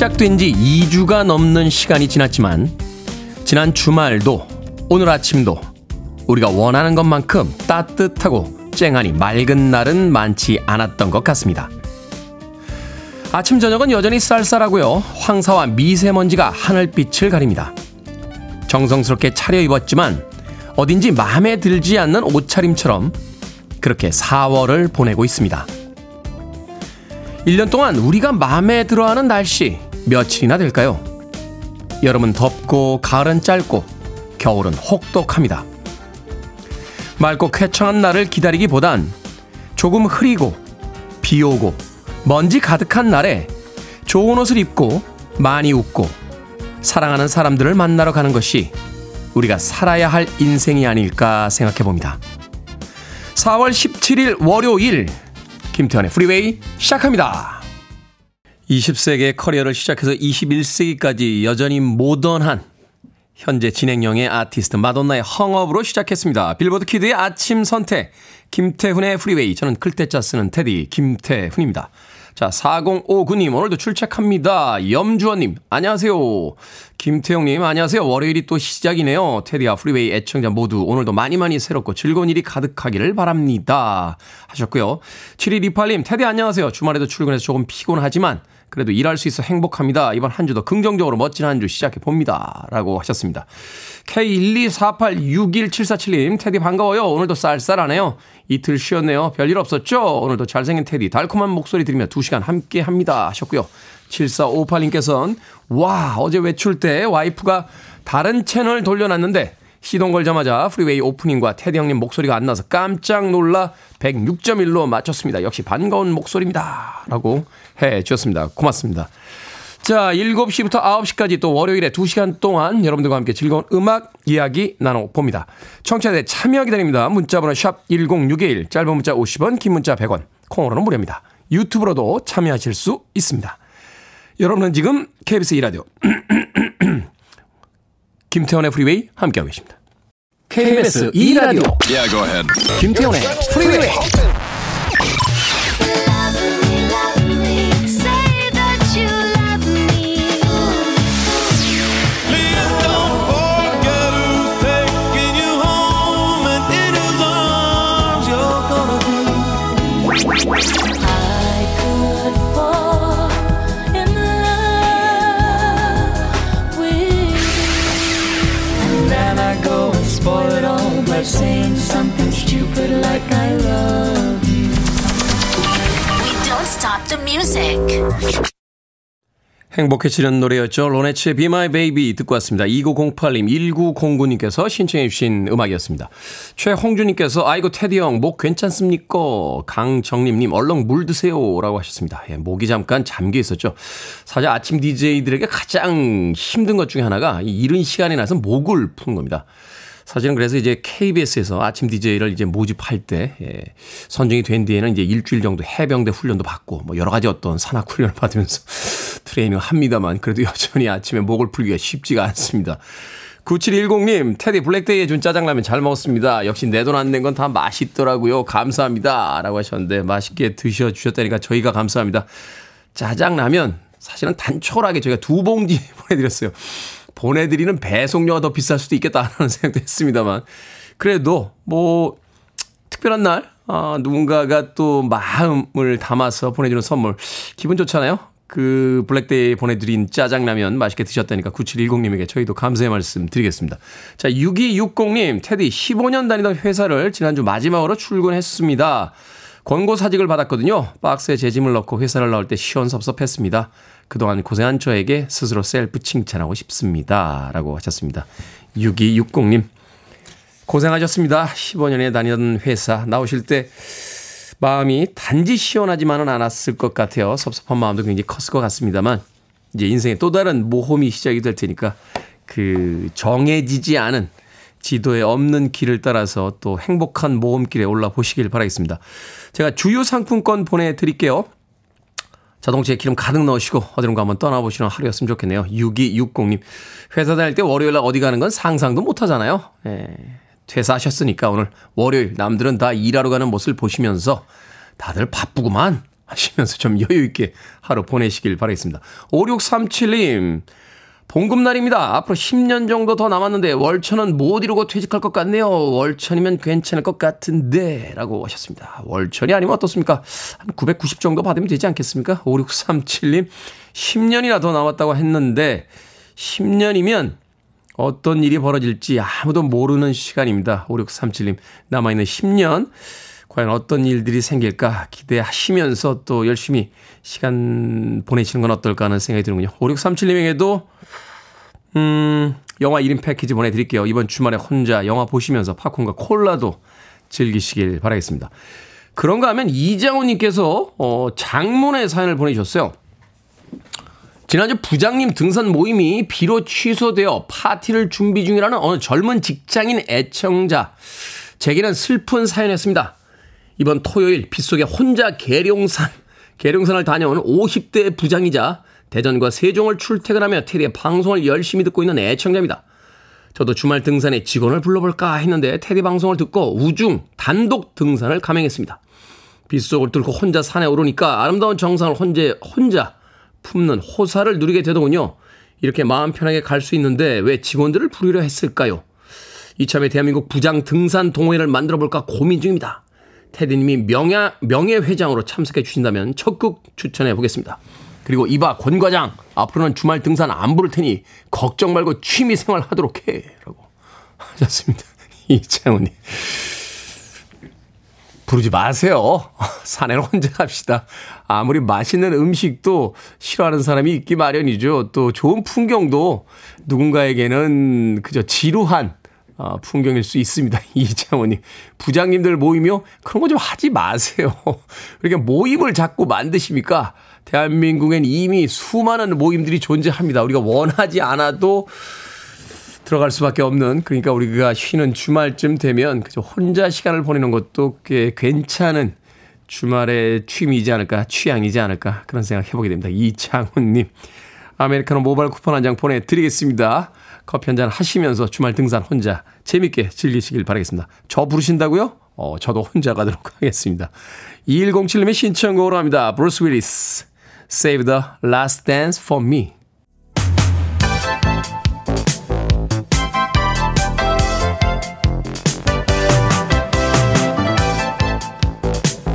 4월이 시작된 지 2주가 넘는 시간이 지났지만 지난 주말도 오늘 아침도 우리가 원하는 것만큼 따뜻하고 쨍하니 맑은 날은 많지 않았던 것 같습니다. 아침 저녁은 여전히 쌀쌀하고요. 황사와 미세먼지가 하늘빛을 가립니다. 정성스럽게 차려 입었지만 어딘지 마음에 들지 않는 옷차림처럼 그렇게 4월을 보내고 있습니다. 1년 동안 우리가 마음에 들어하는 날씨 며칠이나 될까요? 여름은 덥고 가을은 짧고 겨울은 혹독합니다. 맑고 쾌청한 날을 기다리기보단 조금 흐리고 비 오고 먼지 가득한 날에 좋은 옷을 입고 많이 웃고 사랑하는 사람들을 만나러 가는 것이 우리가 살아야 할 인생이 아닐까 생각해 봅니다. 4월 17일 월요일 김태훈의 프리웨이 시작합니다. 20세기의 커리어를 시작해서 21세기까지 여전히 모던한 현재 진행형의 아티스트 마돈나의 Hung Up으로 시작했습니다. 빌보드 kid의 아침 선택 김태훈의 프리웨이 저는 클 태 자 쓰는 테디 김태훈입니다. 자, 4059님, 오늘도 출첵합니다. 염주원님, 안녕하세요. 김태용님, 안녕하세요. 월요일이 또 시작이네요. 테디와 프리웨이 애청자 모두 오늘도 많이 많이 새롭고 즐거운 일이 가득하기를 바랍니다. 하셨고요. 7128님, 테디 안녕하세요. 주말에도 출근해서 조금 피곤하지만 그래도 일할 수 있어 행복합니다. 이번 한 주도 긍정적으로 멋진 한 주 시작해 봅니다. 라고 하셨습니다. K124861747님, 테디 반가워요. 오늘도 쌀쌀하네요. 이틀 쉬었네요. 별일 없었죠? 오늘도 잘생긴 테디, 달콤한 목소리 들으며 2시간 함께 합니다. 하셨고요. 7458님께서는, 와, 어제 외출 때 와이프가 다른 채널 돌려놨는데, 시동 걸자마자 프리웨이 오프닝과 테디 형님 목소리가 안 나서 깜짝 놀라 106.1로 맞췄습니다. 역시 반가운 목소리입니다. 라고 해 주셨습니다. 고맙습니다. 자, 7시부터 9시까지 또 월요일에 2시간 동안 여러분들과 함께 즐거운 음악 이야기 나눠봅니다. 청취자들 참여 기다립니다. 문자번호 샵 1061, 짧은 문자 50원, 긴 문자 100원, 콩으로는 무료입니다. 유튜브로도 참여하실 수 있습니다. 여러분은 지금 KBS 2라디오 김태원의 프리웨이 함께하고 계십니다. KBS 2라디오 yeah, 김태원의 프리웨이 행복해지는 노래였죠. 로네츠의 Be My Baby 듣고 왔습니다. 2908님, 1909님께서 신청해 주신 음악이었습니다. 최홍주님께서 아이고 테디 형, 목 괜찮습니까? 강정림님, 얼렁 물 드세요. 라고 하셨습니다. 예, 목이 잠깐 잠겨 있었죠. 사실 아침 DJ들에게 가장 힘든 것 중에 하나가 이른 시간에 나서 목을 푸는 겁니다. 사실은 그래서 이제 KBS에서 아침 DJ를 이제 모집할 때 예, 선정이 된 뒤에는 이제 일주일 정도 해병대 훈련도 받고 뭐 여러 가지 어떤 산악 훈련을 받으면서 트레이닝을 합니다만 그래도 여전히 아침에 목을 풀기가 쉽지가 않습니다. 9710님, 테디 블랙데이에 준 짜장라면 잘 먹었습니다. 역시 내 돈 안 낸 건 다 맛있더라고요. 감사합니다. 라고 하셨는데 맛있게 드셔주셨다니까 저희가 감사합니다. 짜장라면 사실은 단촐하게 저희가 두 봉지 보내드렸어요. 보내드리는 배송료가 더 비쌀 수도 있겠다는 생각도 했습니다만 그래도 뭐 특별한 날 아, 누군가가 또 마음을 담아서 보내주는 선물 기분 좋잖아요. 그 블랙데이 보내드린 짜장라면 맛있게 드셨다니까 9710님에게 저희도 감사의 말씀 드리겠습니다. 자 6260님 테디 15년 다니던 회사를 지난주 마지막으로 출근했습니다. 권고 사직을 받았거든요. 박스에 제 짐을 넣고 회사를 나올 때 시원섭섭했습니다. 그동안 고생한 저에게 스스로 셀프 칭찬하고 싶습니다. 라고 하셨습니다. 6260님. 고생하셨습니다. 15년에 다니던 회사 나오실 때 마음이 단지 시원하지만은 않았을 것 같아요. 섭섭한 마음도 굉장히 컸을 것 같습니다만 이제 인생의 또 다른 모험이 시작이 될 테니까 그 정해지지 않은 지도에 없는 길을 따라서 또 행복한 모험길에 올라 보시길 바라겠습니다. 제가 주유 상품권 보내드릴게요. 자동차에 기름 가득 넣으시고 어디론가 한번 떠나보시는 하루였으면 좋겠네요. 6260님. 회사 다닐 때 월요일 날 어디 가는 건 상상도 못 하잖아요. 예. 퇴사하셨으니까 오늘 월요일 남들은 다 일하러 가는 모습을 보시면서 다들 바쁘구만 하시면서 좀 여유있게 하루 보내시길 바라겠습니다. 5637님, 봉급날입니다. 앞으로 10년 정도 더 남았는데 월천은 못 이루고 퇴직할 것 같네요. 월천이면 괜찮을 것 같은데 라고 하셨습니다. 월천이 아니면 어떻습니까? 한 990 정도 받으면 되지 않겠습니까? 5637님 10년이나 더 남았다고 했는데 10년이면 어떤 일이 벌어질지 아무도 모르는 시간입니다. 5637님 남아있는 10년 과연 어떤 일들이 생길까 기대하시면서 또 열심히 시간 보내시는 건 어떨까 하는 생각이 드는군요. 5637님에게도 음, 영화 1인 패키지 보내드릴게요. 이번 주말에 혼자 영화 보시면서 팝콘과 콜라도 즐기시길 바라겠습니다. 그런가 하면 이장훈님께서 어, 장문의 사연을 보내주셨어요. 지난주 부장님 등산 모임이 비로 취소되어 파티를 준비 중이라는 어느 젊은 직장인 애청자. 제게는 슬픈 사연이었습니다. 이번 토요일 빗속에 혼자 계룡산, 계룡산을 다녀온 50대 부장이자 대전과 세종을 출퇴근하며 테디의 방송을 열심히 듣고 있는 애청자입니다. 저도 주말 등산에 직원을 불러볼까 했는데 테디 방송을 듣고 우중 단독 등산을 감행했습니다. 빗속을 뚫고 혼자 산에 오르니까 아름다운 정상을 혼자, 혼자 품는 호사를 누리게 되더군요. 이렇게 마음 편하게 갈 수 있는데 왜 직원들을 부르려 했을까요? 이참에 대한민국 부장 등산 동호회를 만들어 볼까 고민 중입니다. 테디님이 명예, 명예회장으로 참석해 주신다면 적극 추천해 보겠습니다. 그리고 이봐 권 과장 앞으로는 주말 등산 안 부를 테니 걱정 말고 취미 생활 하도록 해 라고 하셨습니다. 이창훈님 부르지 마세요. 산에는 혼자 갑시다. 아무리 맛있는 음식도 싫어하는 사람이 있기 마련이죠. 또 좋은 풍경도 누군가에게는 그저 지루한 어, 풍경일 수 있습니다. 이창호님. 부장님들 모이며 그런 거 좀 하지 마세요. 그렇게 모임을 자꾸 만드십니까? 대한민국엔 이미 수많은 모임들이 존재합니다. 우리가 원하지 않아도 들어갈 수밖에 없는 그러니까 우리가 쉬는 주말쯤 되면 그저 혼자 시간을 보내는 것도 꽤 괜찮은 주말의 취미이지 않을까 취향이지 않을까 그런 생각 해보게 됩니다. 이창훈님 아메리카노 모바일 쿠폰 한 장 보내드리겠습니다. 커피 한 잔 하시면서 주말 등산 혼자 재밌게 즐기시길 바라겠습니다. 저 부르신다고요? 어, 저도 혼자 가도록 하겠습니다. 2107님의 신청곡으로 합니다. 브루스 윌리스 Save the Last Dance for Me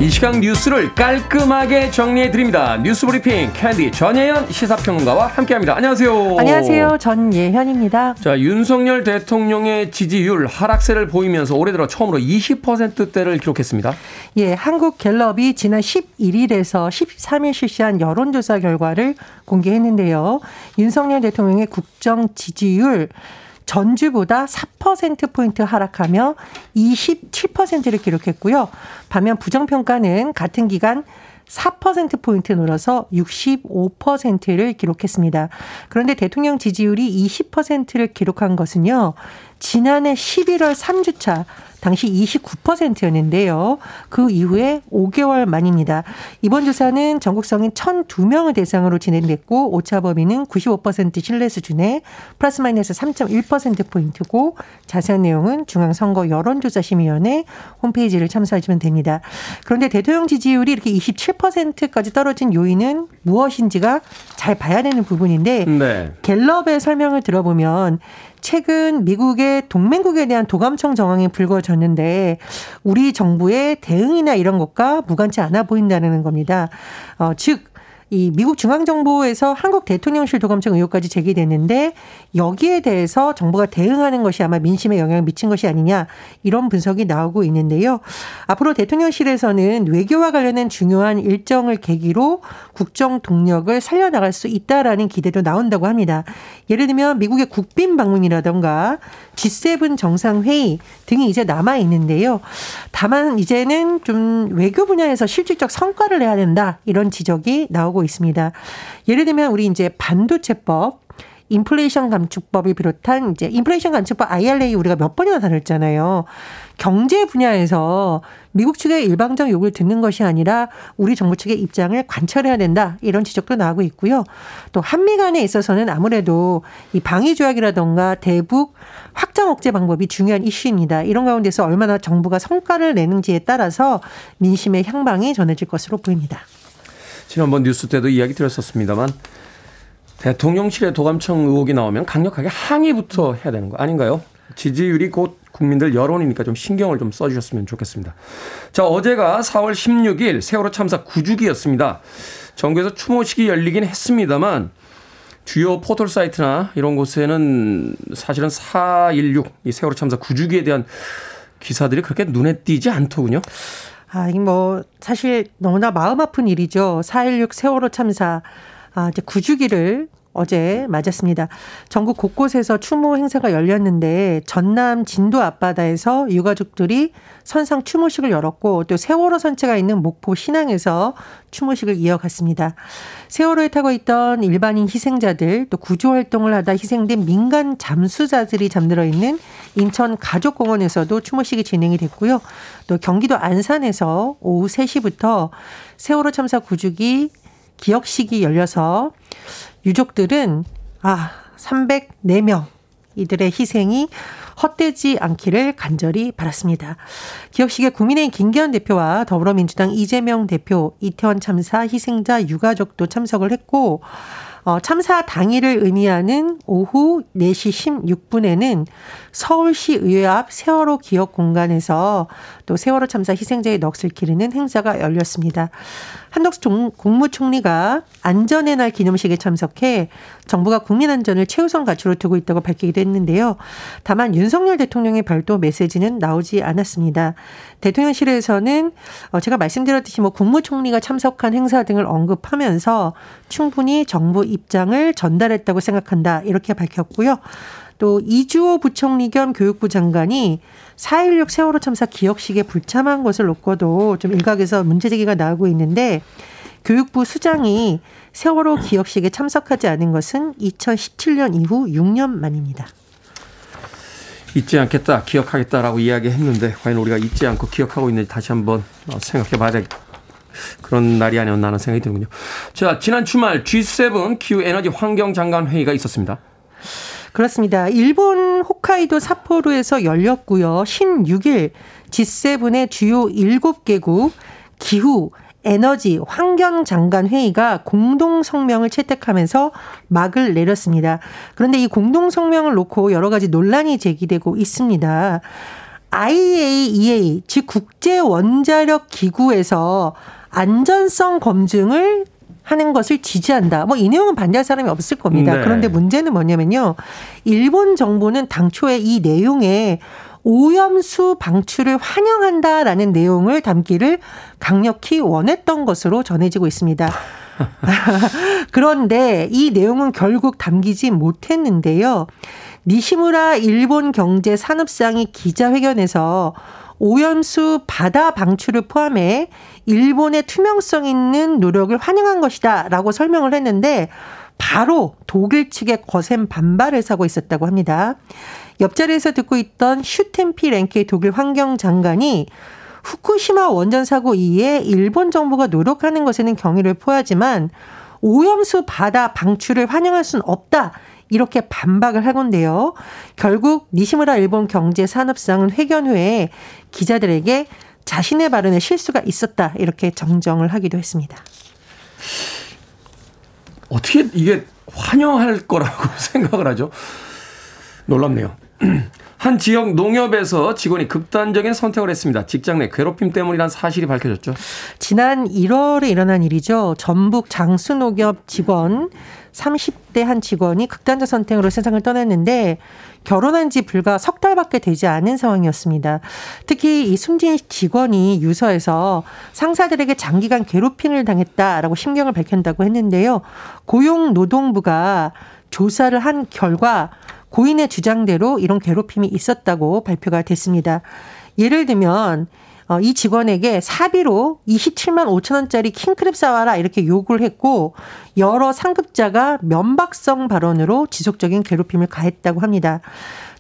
이 시간 뉴스를 깔끔하게 정리해 드립니다. 뉴스 브리핑 캔디 전예현 시사평론가와 함께합니다. 안녕하세요. 안녕하세요. 전예현입니다. 자 윤석열 대통령의 지지율 하락세를 보이면서 올해 들어 처음으로 20%대를 기록했습니다. 예, 한국 갤럽이 지난 11일에서 13일 실시한 여론조사 결과를 공개했는데요. 윤석열 대통령의 국정 지지율 전주보다 4%포인트 하락하며 27%를 기록했고요. 반면 부정평가는 같은 기간 4%포인트 늘어서 65%를 기록했습니다. 그런데 대통령 지지율이 20%를 기록한 것은요, 지난해 11월 3주차 당시 29%였는데요. 그 이후에 5개월 만입니다. 이번 조사는 전국 성인 1,002명을 대상으로 진행됐고 오차 범위는 95% 신뢰 수준에 플러스 마이너스 3.1%포인트고 자세한 내용은 중앙 선거 여론조사 심의위원회 홈페이지를 참조하시면 됩니다. 그런데 대통령 지지율이 이렇게 27%까지 떨어진 요인은 무엇인지가 잘 봐야 되는 부분인데 네. 갤럽의 설명을 들어보면 최근 미국의 동맹국에 대한 도감청 정황이 불거졌는데 우리 정부의 대응이나 이런 것과 무관치 않아 보인다는 겁니다. 어, 즉 이 미국 중앙정부에서 한국 대통령실 도감청 의혹까지 제기됐는데 여기에 대해서 정부가 대응하는 것이 아마 민심에 영향을 미친 것이 아니냐 이런 분석이 나오고 있는데요. 앞으로 대통령실에서는 외교와 관련된 중요한 일정을 계기로 국정 동력을 살려나갈 수 있다라는 기대도 나온다고 합니다. 예를 들면 미국의 국빈 방문이라던가 G7 정상회의 등이 이제 남아 있는데요. 다만 이제는 좀 외교 분야에서 실질적 성과를 내야 된다 이런 지적이 나오고 있습니다. 예를 들면 우리 이제 반도체법 인플레이션 감축법을 비롯한 이제 인플레이션 감축법 IRA 우리가 몇 번이나 다뤘잖아요. 경제 분야에서 미국 측의 일방적 요구를 듣는 것이 아니라 우리 정부 측의 입장을 관철해야 된다. 이런 지적도 나오고 있고요. 또 한미 간에 있어서는 아무래도 이 방위 조약이라던가 대북 확장 억제 방법이 중요한 이슈입니다. 이런 가운데서 얼마나 정부가 성과를 내는지에 따라서 민심의 향방이 전해질 것으로 보입니다. 지난번 뉴스 때도 이야기 드렸었습니다만 대통령실의 도감청 의혹이 나오면 강력하게 항의부터 해야 되는 거 아닌가요? 지지율이 곧 국민들 여론이니까 좀 신경을 좀 써주셨으면 좋겠습니다. 자, 어제가 4월 16일 세월호 참사 9주기였습니다. 전국에서 추모식이 열리긴 했습니다만 주요 포털 사이트나 이런 곳에는 사실은 416, 이 세월호 참사 9주기에 대한 기사들이 그렇게 눈에 띄지 않더군요. 아, 이 뭐, 사실 너무나 마음 아픈 일이죠. 4.16 세월호 참사. 아, 이제 9주기를 어제 맞았습니다. 전국 곳곳에서 추모 행사가 열렸는데 전남 진도 앞바다에서 유가족들이 선상 추모식을 열었고 또 세월호 선체가 있는 목포 신항에서 추모식을 이어갔습니다. 세월호에 타고 있던 일반인 희생자들 또 구조 활동을 하다 희생된 민간 잠수자들이 잠들어 있는 인천 가족공원에서도 추모식이 진행이 됐고요. 또 경기도 안산에서 오후 3시부터 세월호 참사 구주기 기억식이 열려서 유족들은 아 304명 이들의 희생이 헛되지 않기를 간절히 바랐습니다. 기억식에 국민의힘 김기현 대표와 더불어민주당 이재명 대표, 이태원 참사 희생자 유가족도 참석을 했고 어, 참사 당일을 의미하는 오후 4시 16분에는 서울시 의회 앞 세월호 기억 공간에서 또 세월호 참사 희생자의 넋을 기르는 행사가 열렸습니다. 한덕수 국무총리가 안전의 날 기념식에 참석해 정부가 국민 안전을 최우선 가치로 두고 있다고 밝히기도 했는데요. 다만 윤석열 대통령의 별도 메시지는 나오지 않았습니다. 대통령실에서는 어, 제가 말씀드렸듯이 뭐 국무총리가 참석한 행사 등을 언급하면서 충분히 정부 입장을 전달했다고 생각한다 이렇게 밝혔고요. 또 이주호 부총리 겸 교육부 장관이 4.16 세월호 참사 기억식에 불참한 것을 놓고도 좀 일각에서 문제 제기가 나오고 있는데 교육부 수장이 세월호 기억식에 참석하지 않은 것은 2017년 이후 6년 만입니다. 잊지 않겠다, 기억하겠다라고 이야기했는데 과연 우리가 잊지 않고 기억하고 있는지 다시 한번 생각해 봐야 그런 날이 아니었나 하는 생각이 드는군요. 자, 지난 주말 G7 기후 에너지 환경 장관 회의가 있었습니다. 그렇습니다. 일본 홋카이도 삿포로에서 열렸고요. 16일 G7의 주요 7개국 기후 에너지 환경 장관 회의가 공동 성명을 채택하면서 막을 내렸습니다. 그런데 이 공동 성명을 놓고 여러 가지 논란이 제기되고 있습니다. IAEA 즉 국제 원자력 기구에서 안전성 검증을 하는 것을 지지한다. 뭐 이 내용은 반대할 사람이 없을 겁니다. 네. 그런데 문제는 뭐냐면요. 일본 정부는 당초에 이 내용에 오염수 방출을 환영한다라는 내용을 담기를 강력히 원했던 것으로 전해지고 있습니다. 그런데 이 내용은 결국 담기지 못했는데요. 니시무라 일본 경제 산업상이 기자회견에서 오염수 바다 방출을 포함해 일본의 투명성 있는 노력을 환영한 것이다 라고 설명을 했는데 바로 독일 측의 거센 반발을 사고 있었다고 합니다. 옆자리에서 듣고 있던 슈템피 랭케 독일 환경장관이 후쿠시마 원전 사고 이후에 일본 정부가 노력하는 것에는 경의를 표하지만 오염수 바다 방출을 환영할 수는 없다. 이렇게 반박을 하건데요. 결국 니시무라 일본 경제산업상은 회견 후에 기자들에게 자신의 발언에 실수가 있었다 이렇게 정정을 하기도 했습니다. 어떻게 이게 환영할 거라고 생각을 하죠? 놀랍네요. 한 지역 농협에서 직원이 극단적인 선택을 했습니다. 직장 내 괴롭힘 때문이란 사실이 밝혀졌죠. 지난 1월에 일어난 일이죠. 전북 장수농협 직원 30대 한 직원이 극단적 선택으로 세상을 떠났는데 결혼한 지 불과 석 달밖에 되지 않은 상황이었습니다. 특히 이 숨진 직원이 유서에서 상사들에게 장기간 괴롭힘을 당했다라고 심경을 밝힌다고 했는데요. 고용노동부가 조사를 한 결과 고인의 주장대로 이런 괴롭힘이 있었다고 발표가 됐습니다. 예를 들면 어, 이 직원에게 사비로 27만 5천 원짜리 킹크랩 사와라 이렇게 요구를 했고 여러 상급자가 면박성 발언으로 지속적인 괴롭힘을 가했다고 합니다.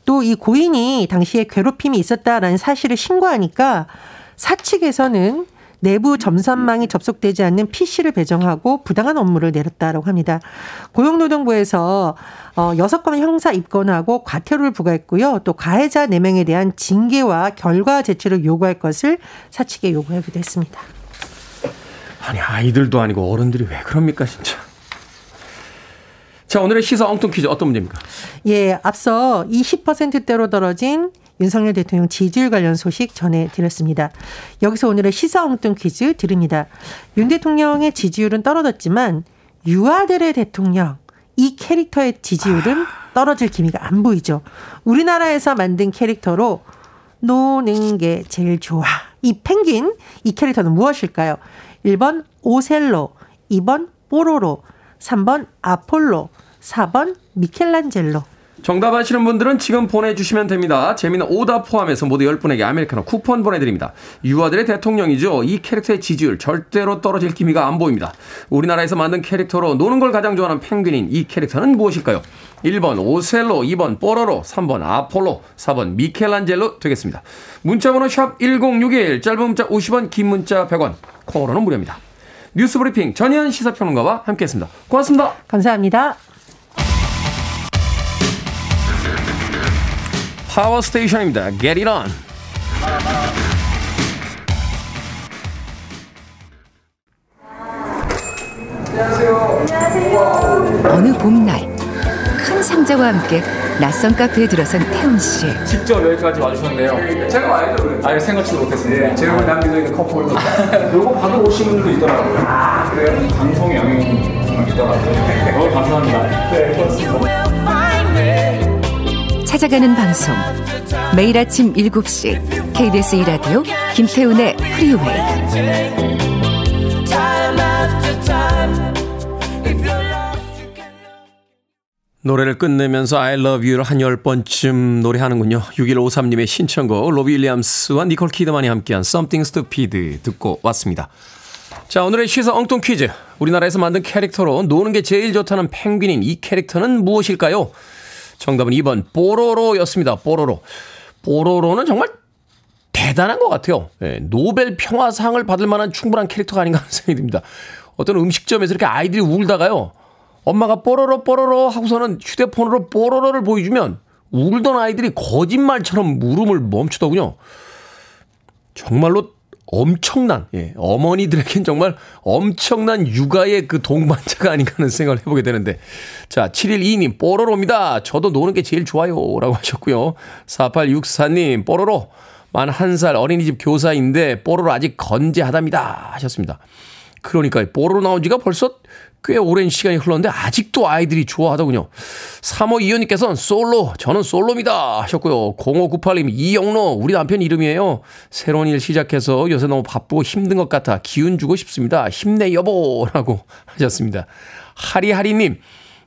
또 이 고인이 당시에 괴롭힘이 있었다라는 사실을 신고하니까 사측에서는 내부 점선망이 접속되지 않는 PC를 배정하고 부당한 업무를 내렸다라고 합니다. 고용노동부에서 어, 6건 형사 입건하고 과태료를 부과했고요. 또 가해자 4명에 대한 징계와 결과 제출을 요구할 것을 사측에 요구하기도 했습니다. 아니, 아이들도 아니고 어른들이 왜 그럽니까, 진짜. 자, 오늘의 시사 엉뚱 퀴즈 어떤 문제입니까? 예, 앞서 이 10%대로 떨어진 윤석열 대통령 지지율 관련 소식 전해드렸습니다. 여기서 오늘의 시사 엉뚱 퀴즈 드립니다. 윤 대통령의 지지율은 떨어졌지만 유아들의 대통령 이 캐릭터의 지지율은 떨어질 기미가 안 보이죠. 우리나라에서 만든 캐릭터로 노는 게 제일 좋아. 이 펭귄 이 캐릭터는 무엇일까요? 1번 오셀로, 2번 뽀로로, 3번 아폴로, 4번 미켈란젤로. 정답 아시는 분들은 지금 보내주시면 됩니다. 재미는 오답 포함해서 모두 10분에게 아메리카노 쿠폰 보내드립니다. 유아들의 대통령이죠. 이 캐릭터의 지지율 절대로 떨어질 기미가 안 보입니다. 우리나라에서 만든 캐릭터로 노는 걸 가장 좋아하는 펭귄인 이 캐릭터는 무엇일까요? 1번 오셀로, 2번 뽀로로, 3번 아폴로, 4번 미켈란젤로 되겠습니다. 문자번호 샵 1061, 짧은 문자 50원, 긴 문자 100원, 콩으로는 무료입니다. 뉴스 브리핑 전예현 시사평론가와 함께했습니다. 고맙습니다. 감사합니다. 파워 스테이션입니다. Get it on. 어느 봄날 큰 상자와 함께 낯선 카페에 들어선 태훈 씨. 직접 여기까지 와주셨네요. 제가 와야죠. 아예 생각지도 못했습니다. 네, 제가 남겨져 있는 컵홀더. 요거 받아 오신 분들도 있더라고요. 아, 그래요? 방송의 영향이 정말 있더라고요. 너무 감사합니다. 네, 고맙습니다. 찾아가는 방송. 매일 아침 7시 KBS 2라디오 김태훈의 프리웨이. 노래를 끝내면서 I love you를 한 10번쯤 노래하는군요. 6153님의 신청곡 로비 윌리엄스와 니콜 키드만이 함께한 Something Stupid 듣고 왔습니다. 자, 오늘의 시사 엉뚱 퀴즈. 우리나라에서 만든 캐릭터로 노는 게 제일 좋다는 펭귄인 이 캐릭터는 무엇일까요? 정답은 2번 뽀로로였습니다. 뽀로로. 뽀로로는 정말 대단한 것 같아요. 예, 노벨 평화상을 받을 만한 충분한 캐릭터가 아닌가 하는 생각이 듭니다. 어떤 음식점에서 이렇게 아이들이 울다가요. 엄마가 뽀로로 뽀로로 하고서는 휴대폰으로 뽀로로를 보여주면 울던 아이들이 거짓말처럼 물음을 멈추더군요. 정말로 엄청난, 예, 어머니들에겐 정말 엄청난 육아의 그 동반자가 아닌가 하는 생각을 해보게 되는데. 자, 712님, 뽀로로입니다. 저도 노는 게 제일 좋아요. 라고 하셨고요. 4864님, 뽀로로. 만 한 살 어린이집 교사인데 뽀로로 아직 건재하답니다. 하셨습니다. 그러니까 뽀로로 나온 지가 벌써 꽤 오랜 시간이 흘렀는데 아직도 아이들이 좋아하더군요. 3호 이호님께서는 솔로, 저는 솔로입니다 하셨고요. 0598님, 이영로, 우리 남편 이름이에요. 새로운 일 시작해서 요새 너무 바쁘고 힘든 것 같아 기운 주고 싶습니다. 힘내 여보 라고 하셨습니다. 하리하리님,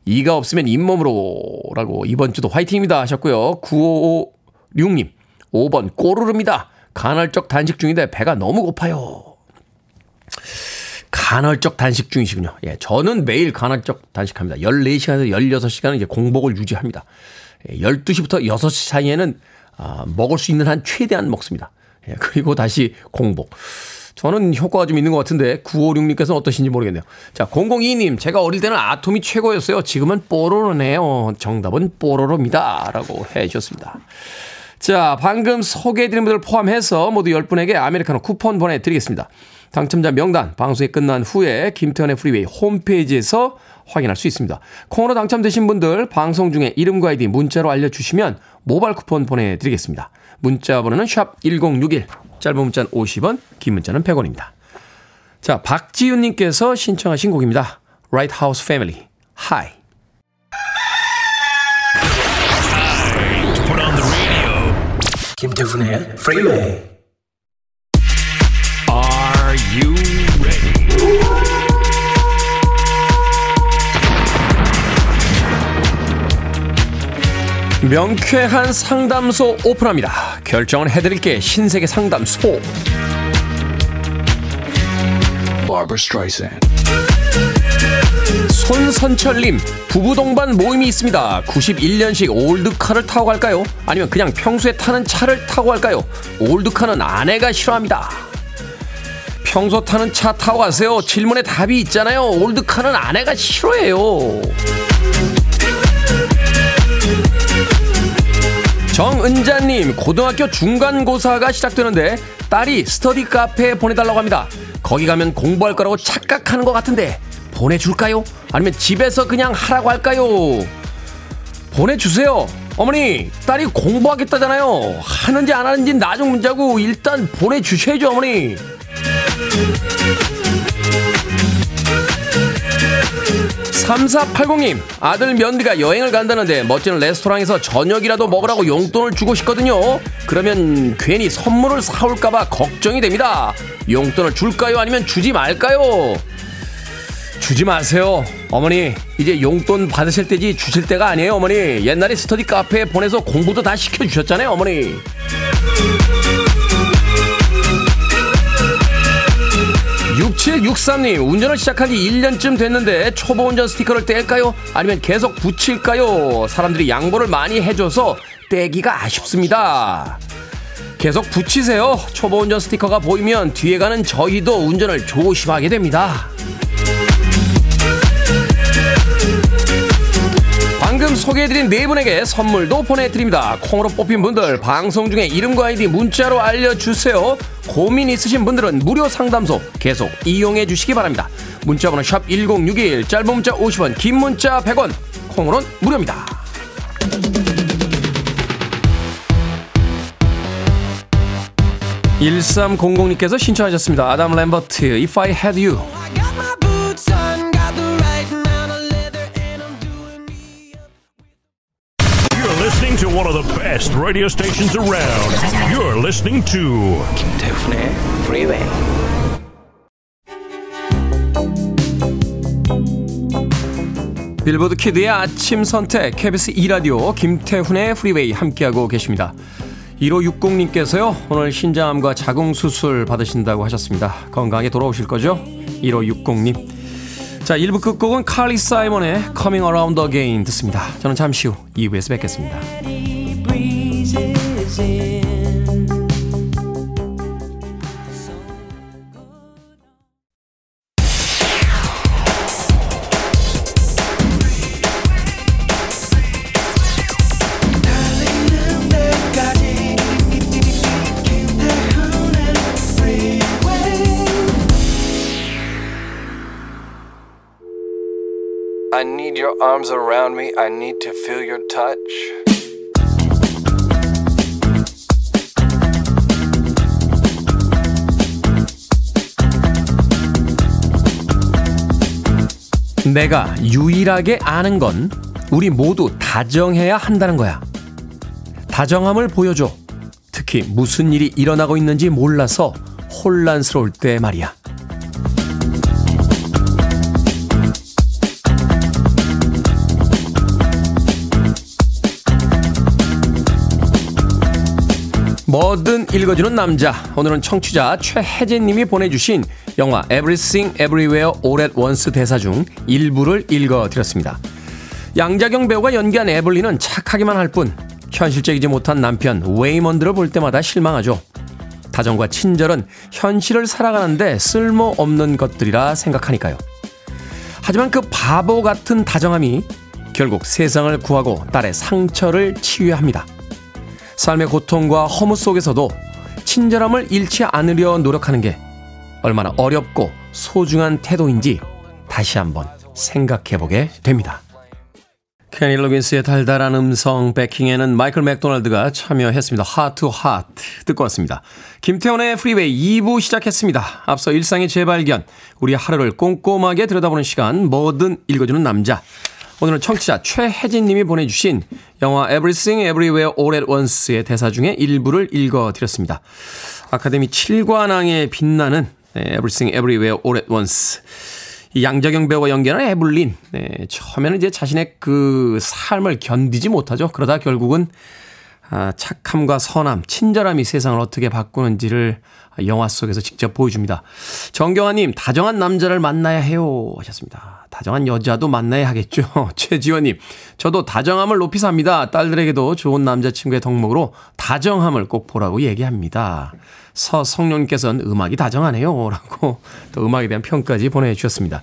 이가 없으면 잇몸으로 라고 이번 주도 화이팅입니다 하셨고요. 9556님, 5번 꼬르릅니다. 간헐적 단식 중인데 배가 너무 고파요. 간헐적 단식 중이시군요. 예, 저는 매일 간헐적 단식합니다. 14시간에서 16시간은 이제 공복을 유지합니다. 예, 12시부터 6시 사이에는 아, 먹을 수 있는 한 최대한 먹습니다. 예, 그리고 다시 공복. 저는 효과가 좀 있는 것 같은데 956님께서는 어떠신지 모르겠네요. 자, 002님, 제가 어릴 때는 아톰이 최고였어요. 지금은 뽀로로네요. 정답은 뽀로로입니다. 라고 해 주셨습니다. 자, 방금 소개해드린 분들 포함해서 모두 10분에게 아메리카노 쿠폰 보내드리겠습니다. 당첨자 명단 방송이 끝난 후에 김태훈의 프리웨이 홈페이지에서 확인할 수 있습니다. 콩으로 당첨되신 분들 방송 중에 이름과 아이디 문자로 알려주시면 모바일 쿠폰 보내드리겠습니다. 문자 번호는 샵 1061, 짧은 문자는 50원, 긴 문자는 100원입니다. 자, 박지윤님께서 신청하신 곡입니다. Lighthouse Family, High. 김태훈의 프 명쾌한 상담소 오픈합니다. 결정을 해드릴게 신세계 상담소. 손선철님, 부부 동반 모임이 있습니다. 91년식 올드카를 타고 갈까요? 아니면 그냥 평소에 타는 차를 타고 갈까요? 올드카는 아내가 싫어합니다. 평소 타는 차 타고 가세요. 질문에 답이 있잖아요. 올드카는 아내가 싫어해요. 정은자님, 고등학교 중간고사가 시작되는데 딸이 스터디 카페에 보내달라고 합니다. 거기 가면 공부할 거라고 착각하는 것 같은데 보내줄까요? 아니면 집에서 그냥 하라고 할까요? 보내주세요. 어머니, 딸이 공부하겠다잖아요. 하는지 안 하는지 나중 문자고 일단 보내주셔야죠, 어머니. 3480님, 아들 면디가 여행을 간다는데 멋진 레스토랑에서 저녁이라도 먹으라고 용돈을 주고 싶거든요. 그러면 괜히 선물을 사올까봐 걱정이 됩니다. 용돈을 줄까요? 아니면 주지 말까요? 주지 마세요. 어머니, 이제 용돈 받으실 때지 주실 때가 아니에요, 어머니. 옛날에 스터디 카페에 보내서 공부도 다 시켜주셨잖아요, 어머니. 6763님, 운전을 시작한 지 1년쯤 됐는데 초보 운전 스티커를 뗄까요? 아니면 계속 붙일까요? 사람들이 양보를 많이 해줘서 떼기가 아쉽습니다. 계속 붙이세요. 초보 운전 스티커가 보이면 뒤에 가는 저희도 운전을 조심하게 됩니다. 소개해드린 네 분에게 선물도 보내드립니다. 콩으로 뽑힌 분들 방송 중에 이름과 아이디 문자로 알려주세요. 고민 있으신 분들은 무료 상담소 계속 이용해 주시기 바랍니다. 문자번호 샵 1061, 짧은 문자 50원, 긴 문자 100원, 콩으로는 무료입니다. (1300님께서) 신청하셨습니다 아담 램버트 If I Had You to one of the best radio stations around. You're listening to 김태훈의 Freeway. 빌보드 kid의 아침 선택 KBS 2 라디오 김태훈의 프리웨이 함께하고 계십니다. 1560님께서요. 오늘 신장암과 자궁 수술 받으신다고 하셨습니다. 건강하게 돌아오실 거죠? 1560님. 자 1부 끝곡은 칼리 사이먼의 Coming Around Again 듣습니다. 저는 잠시 후 2부에서 뵙겠습니다. Your arms around me. I need to feel your touch. 내가 유일하게 아는 건 우리 모두 다정해야 한다는 거야. 다정함을 보여줘. 특히 무슨 일이 일어나고 있는지 몰라서 혼란스러울 때 말이야. 뭐든 읽어주는 남자. 오늘은 청취자 최혜진님이 보내주신 영화 Everything Everywhere All at Once 대사 중 일부를 읽어드렸습니다. 양자경 배우가 연기한 에블리는 착하기만 할 뿐 현실적이지 못한 남편 웨이먼드를 볼 때마다 실망하죠. 다정과 친절은 현실을 살아가는데 쓸모없는 것들이라 생각하니까요. 하지만 그 바보 같은 다정함이 결국 세상을 구하고 딸의 상처를 치유합니다. 삶의 고통과 허무 속에서도 친절함을 잃지 않으려 노력하는 게 얼마나 어렵고 소중한 태도인지 다시 한번 생각해 보게 됩니다. 케니 로긴스의 달달한 음성 backing에는 마이클 맥도날드가 참여했습니다. 하트 하트 듣고 왔습니다. 김태훈의 프리웨이 2부 시작했습니다. 앞서 일상의 재발견, 우리 하루를 꼼꼼하게 들여다보는 시간, 뭐든 읽어주는 남자. 오늘은 청취자 최혜진 님이 보내주신 영화 Everything Everywhere All at Once의 대사 중에 일부를 읽어드렸습니다. 아카데미 7관왕에 빛나는 Everything Everywhere All at Once. 이 양자경 배우가 연기하는 에블린. 네, 처음에는 이제 자신의 그 삶을 견디지 못하죠. 그러다 결국은 아, 착함과 선함, 친절함이 세상을 어떻게 바꾸는지를 영화 속에서 직접 보여줍니다. 정경아님, 다정한 남자를 만나야 해요. 하셨습니다. 다정한 여자도 만나야 하겠죠. 최지원님, 저도 다정함을 높이 삽니다. 딸들에게도 좋은 남자친구의 덕목으로 다정함을 꼭 보라고 얘기합니다. 서성룡께서는 음악이 다정하네요. 라고 또 음악에 대한 평까지 보내주셨습니다.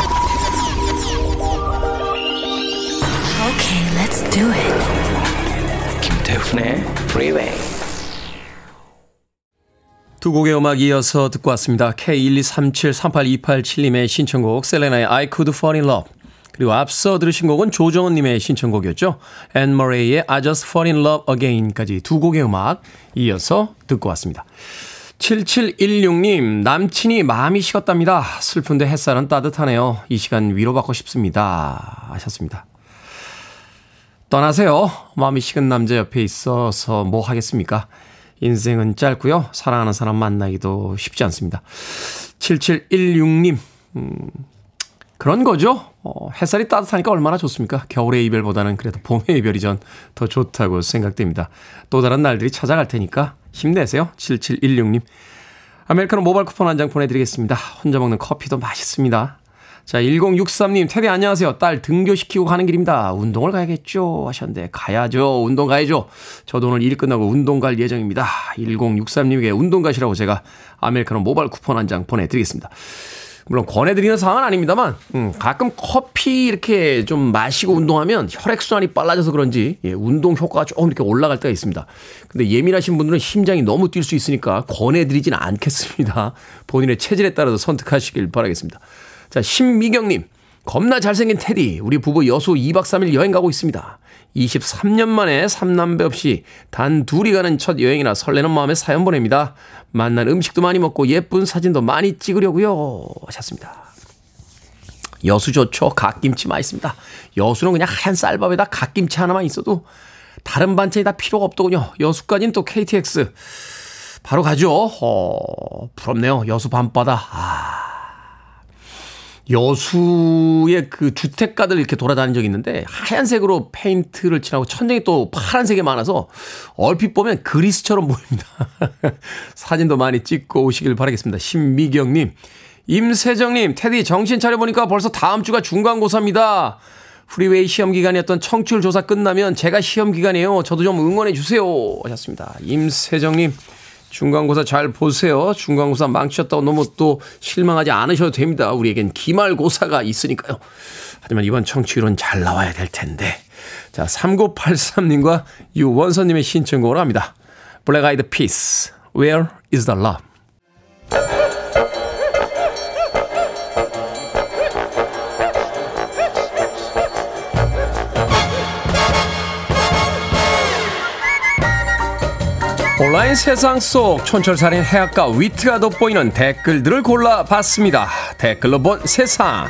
Let's do it. 김태훈의 Freeway. 두 곡의 음악 이어서 듣고 왔습니다. K123738287님의 신청곡 셀레나의 I Could Fall in Love 그리고 앞서 들으신 곡은 조정은님의 신청곡이었죠. 앤 머레이의 I Just Fall in Love Again까지 두 곡의 음악 이어서 듣고 왔습니다. 7716님, 남친이 마음이 식었답니다. 슬픈데 햇살은 따뜻하네요. 이 시간 위로받고 싶습니다. 하셨습니다. 떠나세요. 마음이 식은 남자 옆에 있어서 뭐 하겠습니까? 인생은 짧고요. 사랑하는 사람 만나기도 쉽지 않습니다. 7716님, 음, 그런 거죠. 어, 햇살이 따뜻하니까 얼마나 좋습니까? 겨울의 이별보다는 그래도 봄의 이별이 전 더 좋다고 생각됩니다. 또 다른 날들이 찾아갈 테니까 힘내세요. 7716님. 아메리카노 모바일 쿠폰 한 장 보내드리겠습니다. 혼자 먹는 커피도 맛있습니다. 자, 1063님, 테디 안녕하세요. 딸 등교시키고 가는 길입니다. 운동을 가야겠죠? 하셨는데, 가야죠. 운동 가야죠. 저도 오늘 일 끝나고 운동 갈 예정입니다. 1063님에게 운동 가시라고 제가 아메리카노 모바일 쿠폰 한 장 보내드리겠습니다. 물론 권해드리는 상황은 아닙니다만, 음, 가끔 커피 이렇게 좀 마시고 운동하면 혈액순환이 빨라져서 그런지, 예, 운동 효과가 조금 이렇게 올라갈 때가 있습니다. 근데 예민하신 분들은 심장이 너무 뛸 수 있으니까 권해드리진 않겠습니다. 본인의 체질에 따라서 선택하시길 바라겠습니다. 자, 신미경님. 겁나 잘생긴 테디. 우리 부부 여수 2박 3일 여행 가고 있습니다. 23년 만에 삼남배 없이 단 둘이 가는 첫 여행이라 설레는 마음에 사연 보냅니다. 만난 음식도 많이 먹고 예쁜 사진도 많이 찍으려고요. 하셨습니다. 여수 좋죠. 갓김치 맛있습니다. 여수는 그냥 하얀 쌀밥에다 갓김치 하나만 있어도 다른 반찬이 다 필요가 없더군요. 여수까지는 또 KTX. 바로 가죠. 어, 부럽네요. 여수 밤바다. 아. 여수의 그 주택가들 이렇게 돌아다닌 적이 있는데 하얀색으로 페인트를 칠하고 천장이 또 파란색이 많아서 얼핏 보면 그리스처럼 보입니다. 사진도 많이 찍고 오시길 바라겠습니다. 신미경님, 임세정님, 테디 정신 차려보니까 벌써 다음 주가 중간고사입니다. 프리웨이 시험 기간이었던 청취율 조사 끝나면 제가 시험 기간이에요. 저도 좀 응원해 주세요. 하셨습니다. 임세정님, 중간고사 잘 보세요. 중간고사 망치셨다고 너무 또 실망하지 않으셔도 됩니다. 우리에겐 기말고사가 있으니까요. 하지만 이번 청취율은 잘 나와야 될 텐데. 자, 3983님과 유원선님의 신청곡으로 합니다. 블랙 아이드 피스, Where is the love? 온라인 세상 속 촌철살인 해학과 위트가 돋보이는 댓글들을 골라봤습니다. 댓글로 본 세상.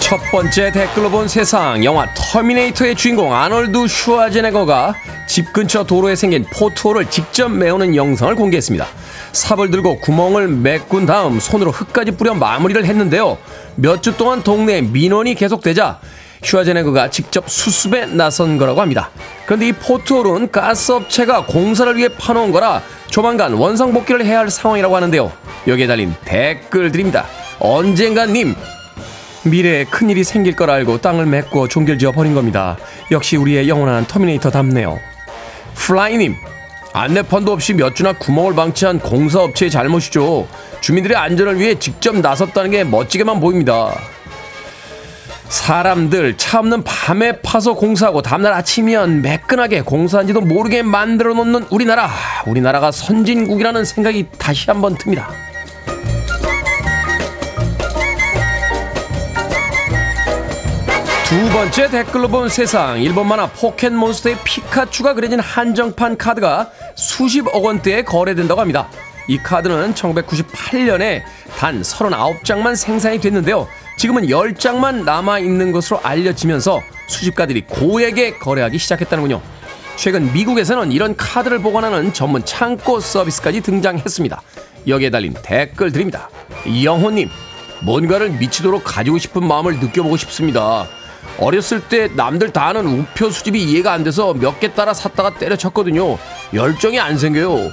첫 번째 댓글로 본 세상 영화 터미네이터의 주인공 아놀드 슈와제네거가 집 근처 도로에 생긴 포트홀을 직접 메우는 영상을 공개했습니다. 삽을 들고 구멍을 메꾼 다음 손으로 흙까지 뿌려 마무리를 했는데요. 몇 주 동안 동네에 민원이 계속되자 슈와제네거가 직접 수습에 나선 거라고 합니다. 그런데 이 포트홀은 가스업체가 공사를 위해 파놓은 거라 조만간 원상 복귀를 해야 할 상황이라고 하는데요. 여기에 달린 댓글들입니다. 언젠간 님 미래에 큰일이 생길 걸 알고 땅을 메꿔 종결지어 버린 겁니다. 역시 우리의 영원한 터미네이터답네요. 플라이님, 안내판도 없이 몇 주나 구멍을 방치한 공사업체의 잘못이죠. 주민들의 안전을 위해 직접 나섰다는 게 멋지게만 보입니다. 사람들 차 없는 밤에 파서 공사하고 다음날 아침이면 매끈하게 공사한지도 모르게 만들어 놓는 우리나라. 우리나라가 선진국이라는 생각이 다시 한번 듭니다. 두 번째 댓글로 본 세상 일본 만화 포켓몬스터의 피카츄가 그려진 한정판 카드가 수십억 원대에 거래된다고 합니다. 이 카드는 1998년에 단 39장만 생산이 됐는데요. 지금은 10장만 남아 있는 것으로 알려지면서 수집가들이 고액에 거래하기 시작했다는군요. 최근 미국에서는 이런 카드를 보관하는 전문 창고 서비스까지 등장했습니다. 여기에 달린 댓글 드립니다. 영호님, 뭔가를 미치도록 가지고 싶은 마음을 느껴보고 싶습니다. 어렸을 때 남들 다 아는 우표 수집이 이해가 안 돼서 몇 개 따라 샀다가 때려쳤거든요. 열정이 안 생겨요.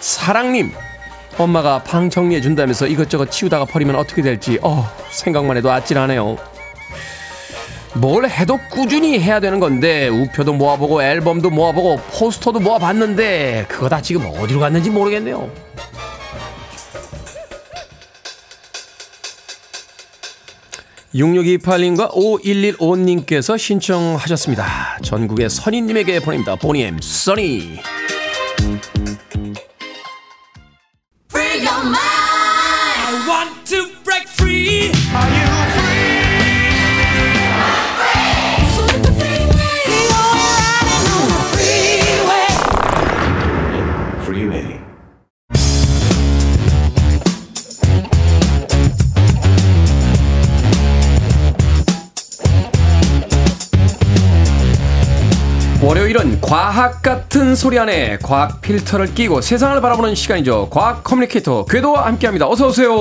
사랑님, 엄마가 방 정리해 준다면서 이것저것 치우다가 버리면 어떻게 될지 어 생각만 해도 아찔하네요. 뭘 해도 꾸준히 해야 되는 건데 우표도 모아보고 앨범도 모아보고 포스터도 모아봤는데 그거 다 지금 어디로 갔는지 모르겠네요. 6628님과 5115님께서 신청하셨습니다. 전국의 선희님에게 보냅니다. 보니엠 써니. 과학 같은 소리 안에 과학 필터를 끼고 세상을 바라보는 시간이죠. 과학 커뮤니케이터 궤도와 함께합니다. 어서 오세요.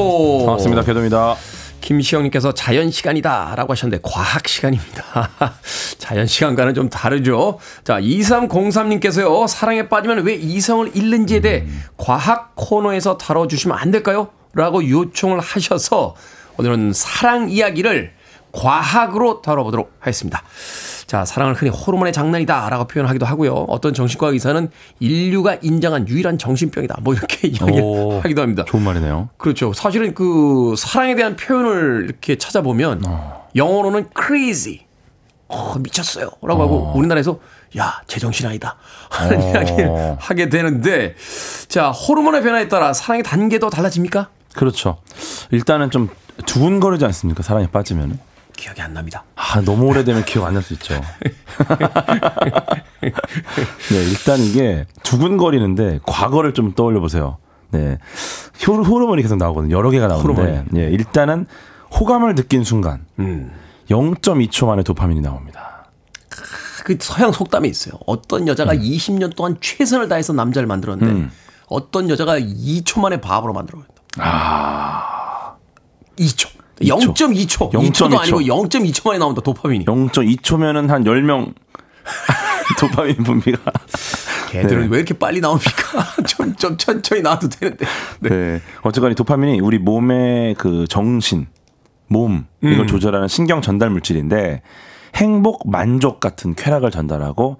반갑습니다. 궤도입니다. 김시영님께서 자연 시간이다라고 하셨는데 과학 시간입니다. 자연 시간과는 좀 다르죠. 자 2303님께서요 사랑에 빠지면 왜 이성을 잃는지에 대해 과학 코너에서 다뤄주시면 안 될까요? 라고 요청을 하셔서 오늘은 사랑 이야기를 과학으로 다뤄보도록 하겠습니다. 자, 사랑을 흔히 호르몬의 장난이다 라고 표현하기도 하고요. 어떤 정신과 의사는 인류가 인정한 유일한 정신병이다. 뭐 이렇게 이야기를 오, 하기도 합니다. 좋은 말이네요. 그렇죠. 사실은 그 사랑에 대한 표현을 이렇게 찾아보면 영어로는 crazy. 어, 미쳤어요. 라고 하고 우리나라에서 야, 제정신 아니다. 하는 어. 이야기를 하게 되는데 자, 호르몬의 변화에 따라 사랑의 단계도 달라집니까? 그렇죠. 일단은 좀 두근거리지 않습니까? 사랑에 빠지면. 기억이 안 납니다. 아, 너무 오래되면 기억 안 날 수 있죠. 네, 일단 이게 두근거리는데 과거를 좀 떠올려 보세요. 네. 효- 호르몬이 계속 나오거든요. 여러 개가 나오는데. 호르몬이. 예, 일단은 호감을 느낀 순간 음. 0.2초 만에 도파민이 나옵니다. 그 서양 속담이 있어요. 어떤 여자가 20년 동안 최선을 다해서 남자를 만들었는데 음. 어떤 여자가 2초 만에 바보로 만들어버린다. 아. 2초. 2초. 0.2초. 0.2 초. 2초도 아니고 0.2초 만에 나온다, 도파민이. 0.2초면은 한 10명 도파민 분비가 걔들은 네. 왜 이렇게 빨리 나옵니까? 좀, 좀 천천히 나와도 되는데. 네. 어쨌거나 이 도파민이 우리 몸의 그 정신, 몸 이걸 음. 조절하는 신경 전달 물질인데 행복, 만족 같은 쾌락을 전달하고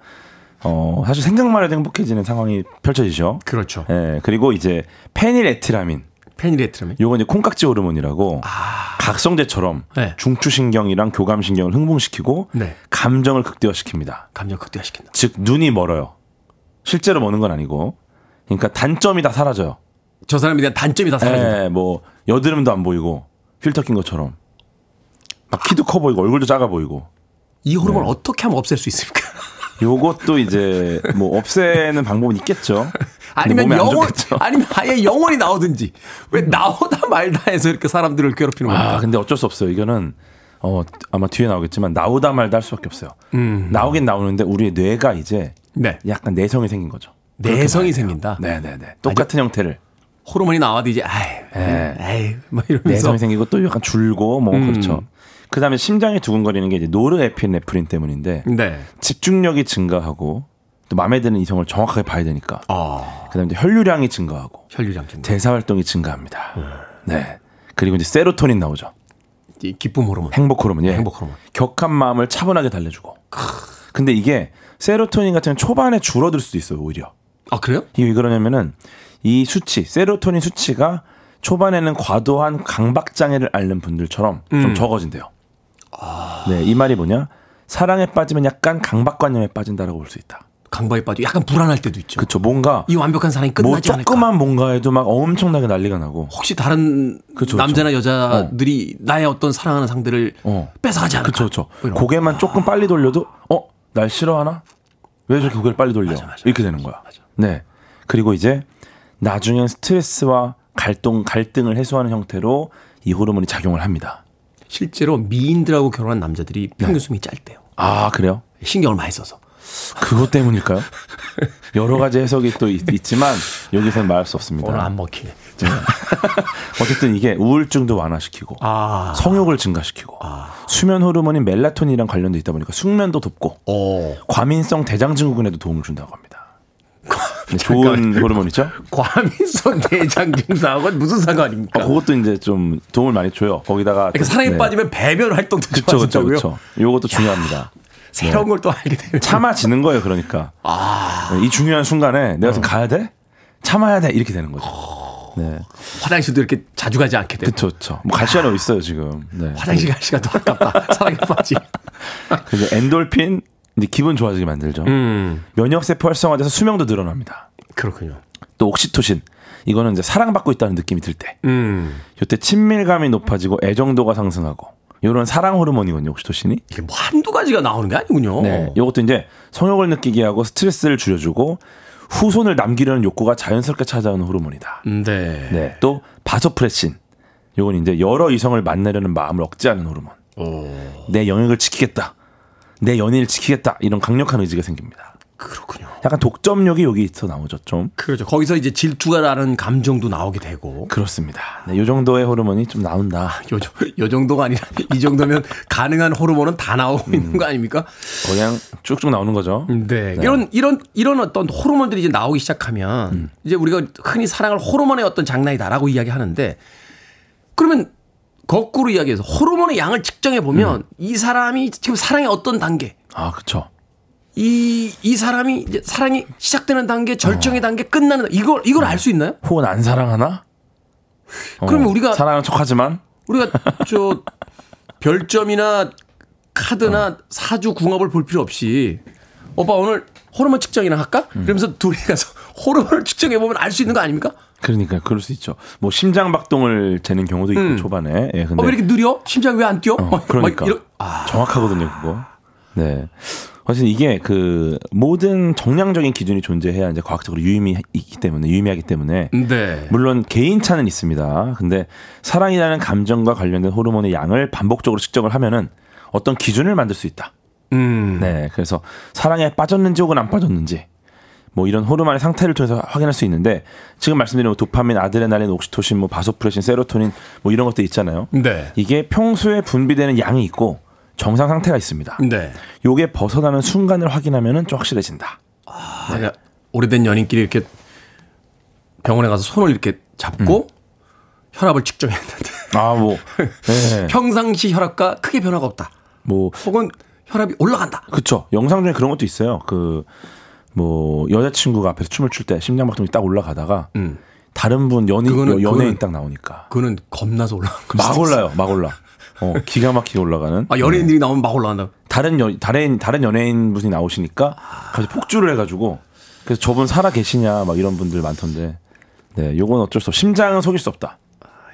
어 사실 생각만 해도 행복해지는 상황이 펼쳐지죠. 그렇죠. 예. 그리고 이제 페닐에티라민 페닐에트라민. 요건 이제 콩깍지 호르몬이라고 아. 각성제처럼 네. 중추신경이랑 교감신경을 흥분시키고 네. 감정을 극대화시킵니다. 감정 극대화시킨다. 즉 눈이 멀어요. 실제로 머는 건 아니고. 그러니까 단점이 다 사라져요. 저 사람에 대한 단점이 다 사라진다. 예, 뭐 여드름도 안 보이고 필터 낀 것처럼 막 키도 커 보이고 얼굴도 작아 보이고. 이 호르몬을 네. 어떻게 하면 없앨 수 있습니까? 요것도 이제 뭐 없애는 방법은 있겠죠. 아니면 좋겠죠. 아니면 아예 영원히 나오든지. 왜 나오다 말다 해서 이렇게 사람들을 괴롭히는 겁니까? 아, 근데 어쩔 수 없어요. 이거는 어 아마 뒤에 나오겠지만 나오다 말다 할 수밖에 없어요. 음. 나오긴 나오는데 우리의 뇌가 이제 네. 약간 내성이 생긴 거죠. 내성이. 생긴다. 네네네. 똑같은 형태를 호르몬이 나와도 이제 아이, 네. 에이, 막 이러면서 내성이 생기고 또 약간 줄고 뭐 음. 그렇죠. 그다음에 심장이 두근거리는 게 이제 노르에피네프린 때문인데 네. 집중력이 증가하고 또 마음에 드는 이성을 정확하게 봐야 되니까. 아, 그다음에 이제 혈류량이 증가하고 혈류량 증가. 대사 활동이 증가합니다. 네. 그리고 이제 세로토닌 나오죠. 이 기쁨 호르몬. 행복 호르몬. 예. 행복 호르몬. 격한 마음을 차분하게 달래주고. 근데 이게 세로토닌 같은 초반에 줄어들 수도 있어요, 오히려. 아, 그래요? 이게 왜 그러냐면은 이 수치, 세로토닌 수치가 초반에는 과도한 강박 장애를 앓는 분들처럼 좀 음. 적어진대요. 네, 이 말이 뭐냐? 사랑에 빠지면 약간 강박관념에 빠진다라고 볼 수 있다. 강박에 빠지고 약간 불안할 때도 있죠. 그렇죠. 뭔가 이 완벽한 사랑이 뭐 끝나지 않을까? 조그만 뭔가에도 막 엄청나게 난리가 나고. 혹시 다른 그쵸, 남자나 여자들이 나의 어떤 사랑하는 상대를 어. 뺏어가지 않을까? 그렇죠. 뭐. 고개만 조금 빨리 돌려도 어, 날 싫어하나? 왜 저렇게 고개를 빨리 돌려? 맞아, 맞아, 이렇게 되는 거야. 네. 그리고 이제 나중엔 스트레스와 갈등 갈등을 해소하는 형태로 이 호르몬이 작용을 합니다. 실제로 미인들하고 결혼한 남자들이 평균 수명이 짧대요. 아, 그래요? 신경을 많이 써서. 그것 때문일까요? 여러 가지 해석이 또 있, 지만 여기서는 말할 수 없습니다. 오늘 안 먹히네. 어쨌든 이게 우울증도 완화시키고 아. 성욕을 증가시키고 수면 호르몬인 멜라토닌이랑 관련돼 있다 보니까 숙면도 돕고 오. 과민성 대장 증후군에도 도움을 준다고 합니다. 네, 좋은 호르몬이죠. 과민성 대장 증상하고는 무슨 상관입니까? 아, 그것도 이제 좀 도움을 많이 줘요. 거기다가 그러니까 사랑에 네. 빠지면 배변 활동도 좋아진다고요? 그쵸. 요것도 중요합니다. 새로운 네. 걸또 알게 되면 참아지는 거예요. 그러니까 아. 이 중요한 순간에 내가 어. 지금 가야 돼? 참아야 돼 이렇게 되는 거죠. 네, 화장실도 이렇게 자주 가지 않게 되고 그쵸. 뭐갈 시간이 어디 있어요 지금. 네. 화장실 갈 시간도 아깝다. 사랑에 빠지. 그래서 엔돌핀 이제 기분 좋아지게 만들죠. 음. 면역 세포 활성화돼서 수명도 늘어납니다. 그렇군요. 또 옥시토신 이거는 이제 사랑받고 있다는 느낌이 들 때. 음. 이때 친밀감이 높아지고 애정도가 상승하고 이런 사랑 호르몬이거든요. 옥시토신이. 이게 뭐 한두 가지가 나오는 게 아니군요. 네. 이것도 이제 성욕을 느끼게 하고 스트레스를 줄여주고 후손을 남기려는 욕구가 자연스럽게 찾아오는 호르몬이다. 네. 네. 또 바소프레신. 요건 이제 여러 이성을 만나려는 마음을 억제하는 호르몬. 내 영역을 지키겠다. 내 연인을 지키겠다. 이런 강력한 의지가 생깁니다. 그렇군요. 약간 독점력이 여기서 나오죠. 좀. 그렇죠. 거기서 이제 질투가라는 감정도 나오게 되고. 그렇습니다. 네, 요 정도의 호르몬이 좀 나온다. 요, 정- 요 정도가 아니라 이 정도면 가능한 호르몬은 다 나오고 있는 거 아닙니까? 그냥 쭉쭉 나오는 거죠. 네. 이런 이런 이런 어떤 호르몬들이 이제 나오기 시작하면 이제 우리가 흔히 사랑을 호르몬의 어떤 장난이다라고 이야기하는데 그러면 거꾸로 이야기해서 호르몬의 양을 측정해 보면 이 사람이 지금 사랑의 어떤 단계 아, 그쵸. 이, 이 사람이 사랑이 시작되는 단계, 절정의 단계, 끝나는 이걸, 이걸 알 수 있나요? 혹은 안 사랑하나? 어, 그러면 우리가- 사랑하는 척하지만 우리가 저 별점이나 카드나 사주 궁합을 볼 필요 없이 오빠 오늘 호르몬 측정이나 할까? 그러면서 둘이 가서 호르몬을 측정해 보면 알 수 있는 거 아닙니까? 그러니까 그럴 수 있죠. 뭐 심장 박동을 재는 경우도 있고 초반에. 예, 근데 어, 왜 이렇게 느려? 심장이 왜안 뛰어? 막- 막 그러니까 이런- 아, 정확하거든요, 그거. 네. 어쨌든 이게 그 모든 정량적인 기준이 존재해야 이제 과학적으로 유의미 있기 때문에 유의미하기 때문에 네. 물론 개인 차는 있습니다. 근데 사랑이라는 감정과 관련된 호르몬의 양을 반복적으로 측정을 하면은 어떤 기준을 만들 수 있다. 음. 네. 그래서 사랑에 빠졌는지 혹은 안 빠졌는지 뭐 이런 호르몬의 상태를 통해서 확인할 수 있는데 지금 말씀드린 뭐 도파민, 아드레날린, 옥시토신, 뭐 바소프레신, 세로토닌 뭐 이런 것들 있잖아요. 네. 이게 평소에 분비되는 양이 있고 정상 상태가 있습니다. 네. 요게 벗어나는 순간을 확인하면은 좀 확실해진다. 내가 오래된 연인끼리 이렇게 병원에 가서 손을 이렇게 잡고 혈압을 측정했는데 아, 뭐. 네. 평상시 혈압과 크게 변화가 없다. 뭐 혹은 혈압이 올라간다. 그쵸. 영상 중에 그런 것도 있어요. 그, 뭐, 여자친구가 앞에서 춤을 출 때 심장박동이 딱 올라가다가 음. 다른 분 연인, 그거는- 연예인 그거는- 딱 나오니까. 그거는 겁나서 올라간 거막 올라요, 막 올라. 어, 기가 막히게 올라가는. 아, 연예인들이 나오면 막 올라간다. 다른 연, 다른, 다른 연예인 분이 나오시니까 갑자기 폭주를 해가지고 그래서 저분 살아 계시냐 막 이런 분들 많던데. 네, 요건 어쩔 수 없. 심장은 속일 수 없다.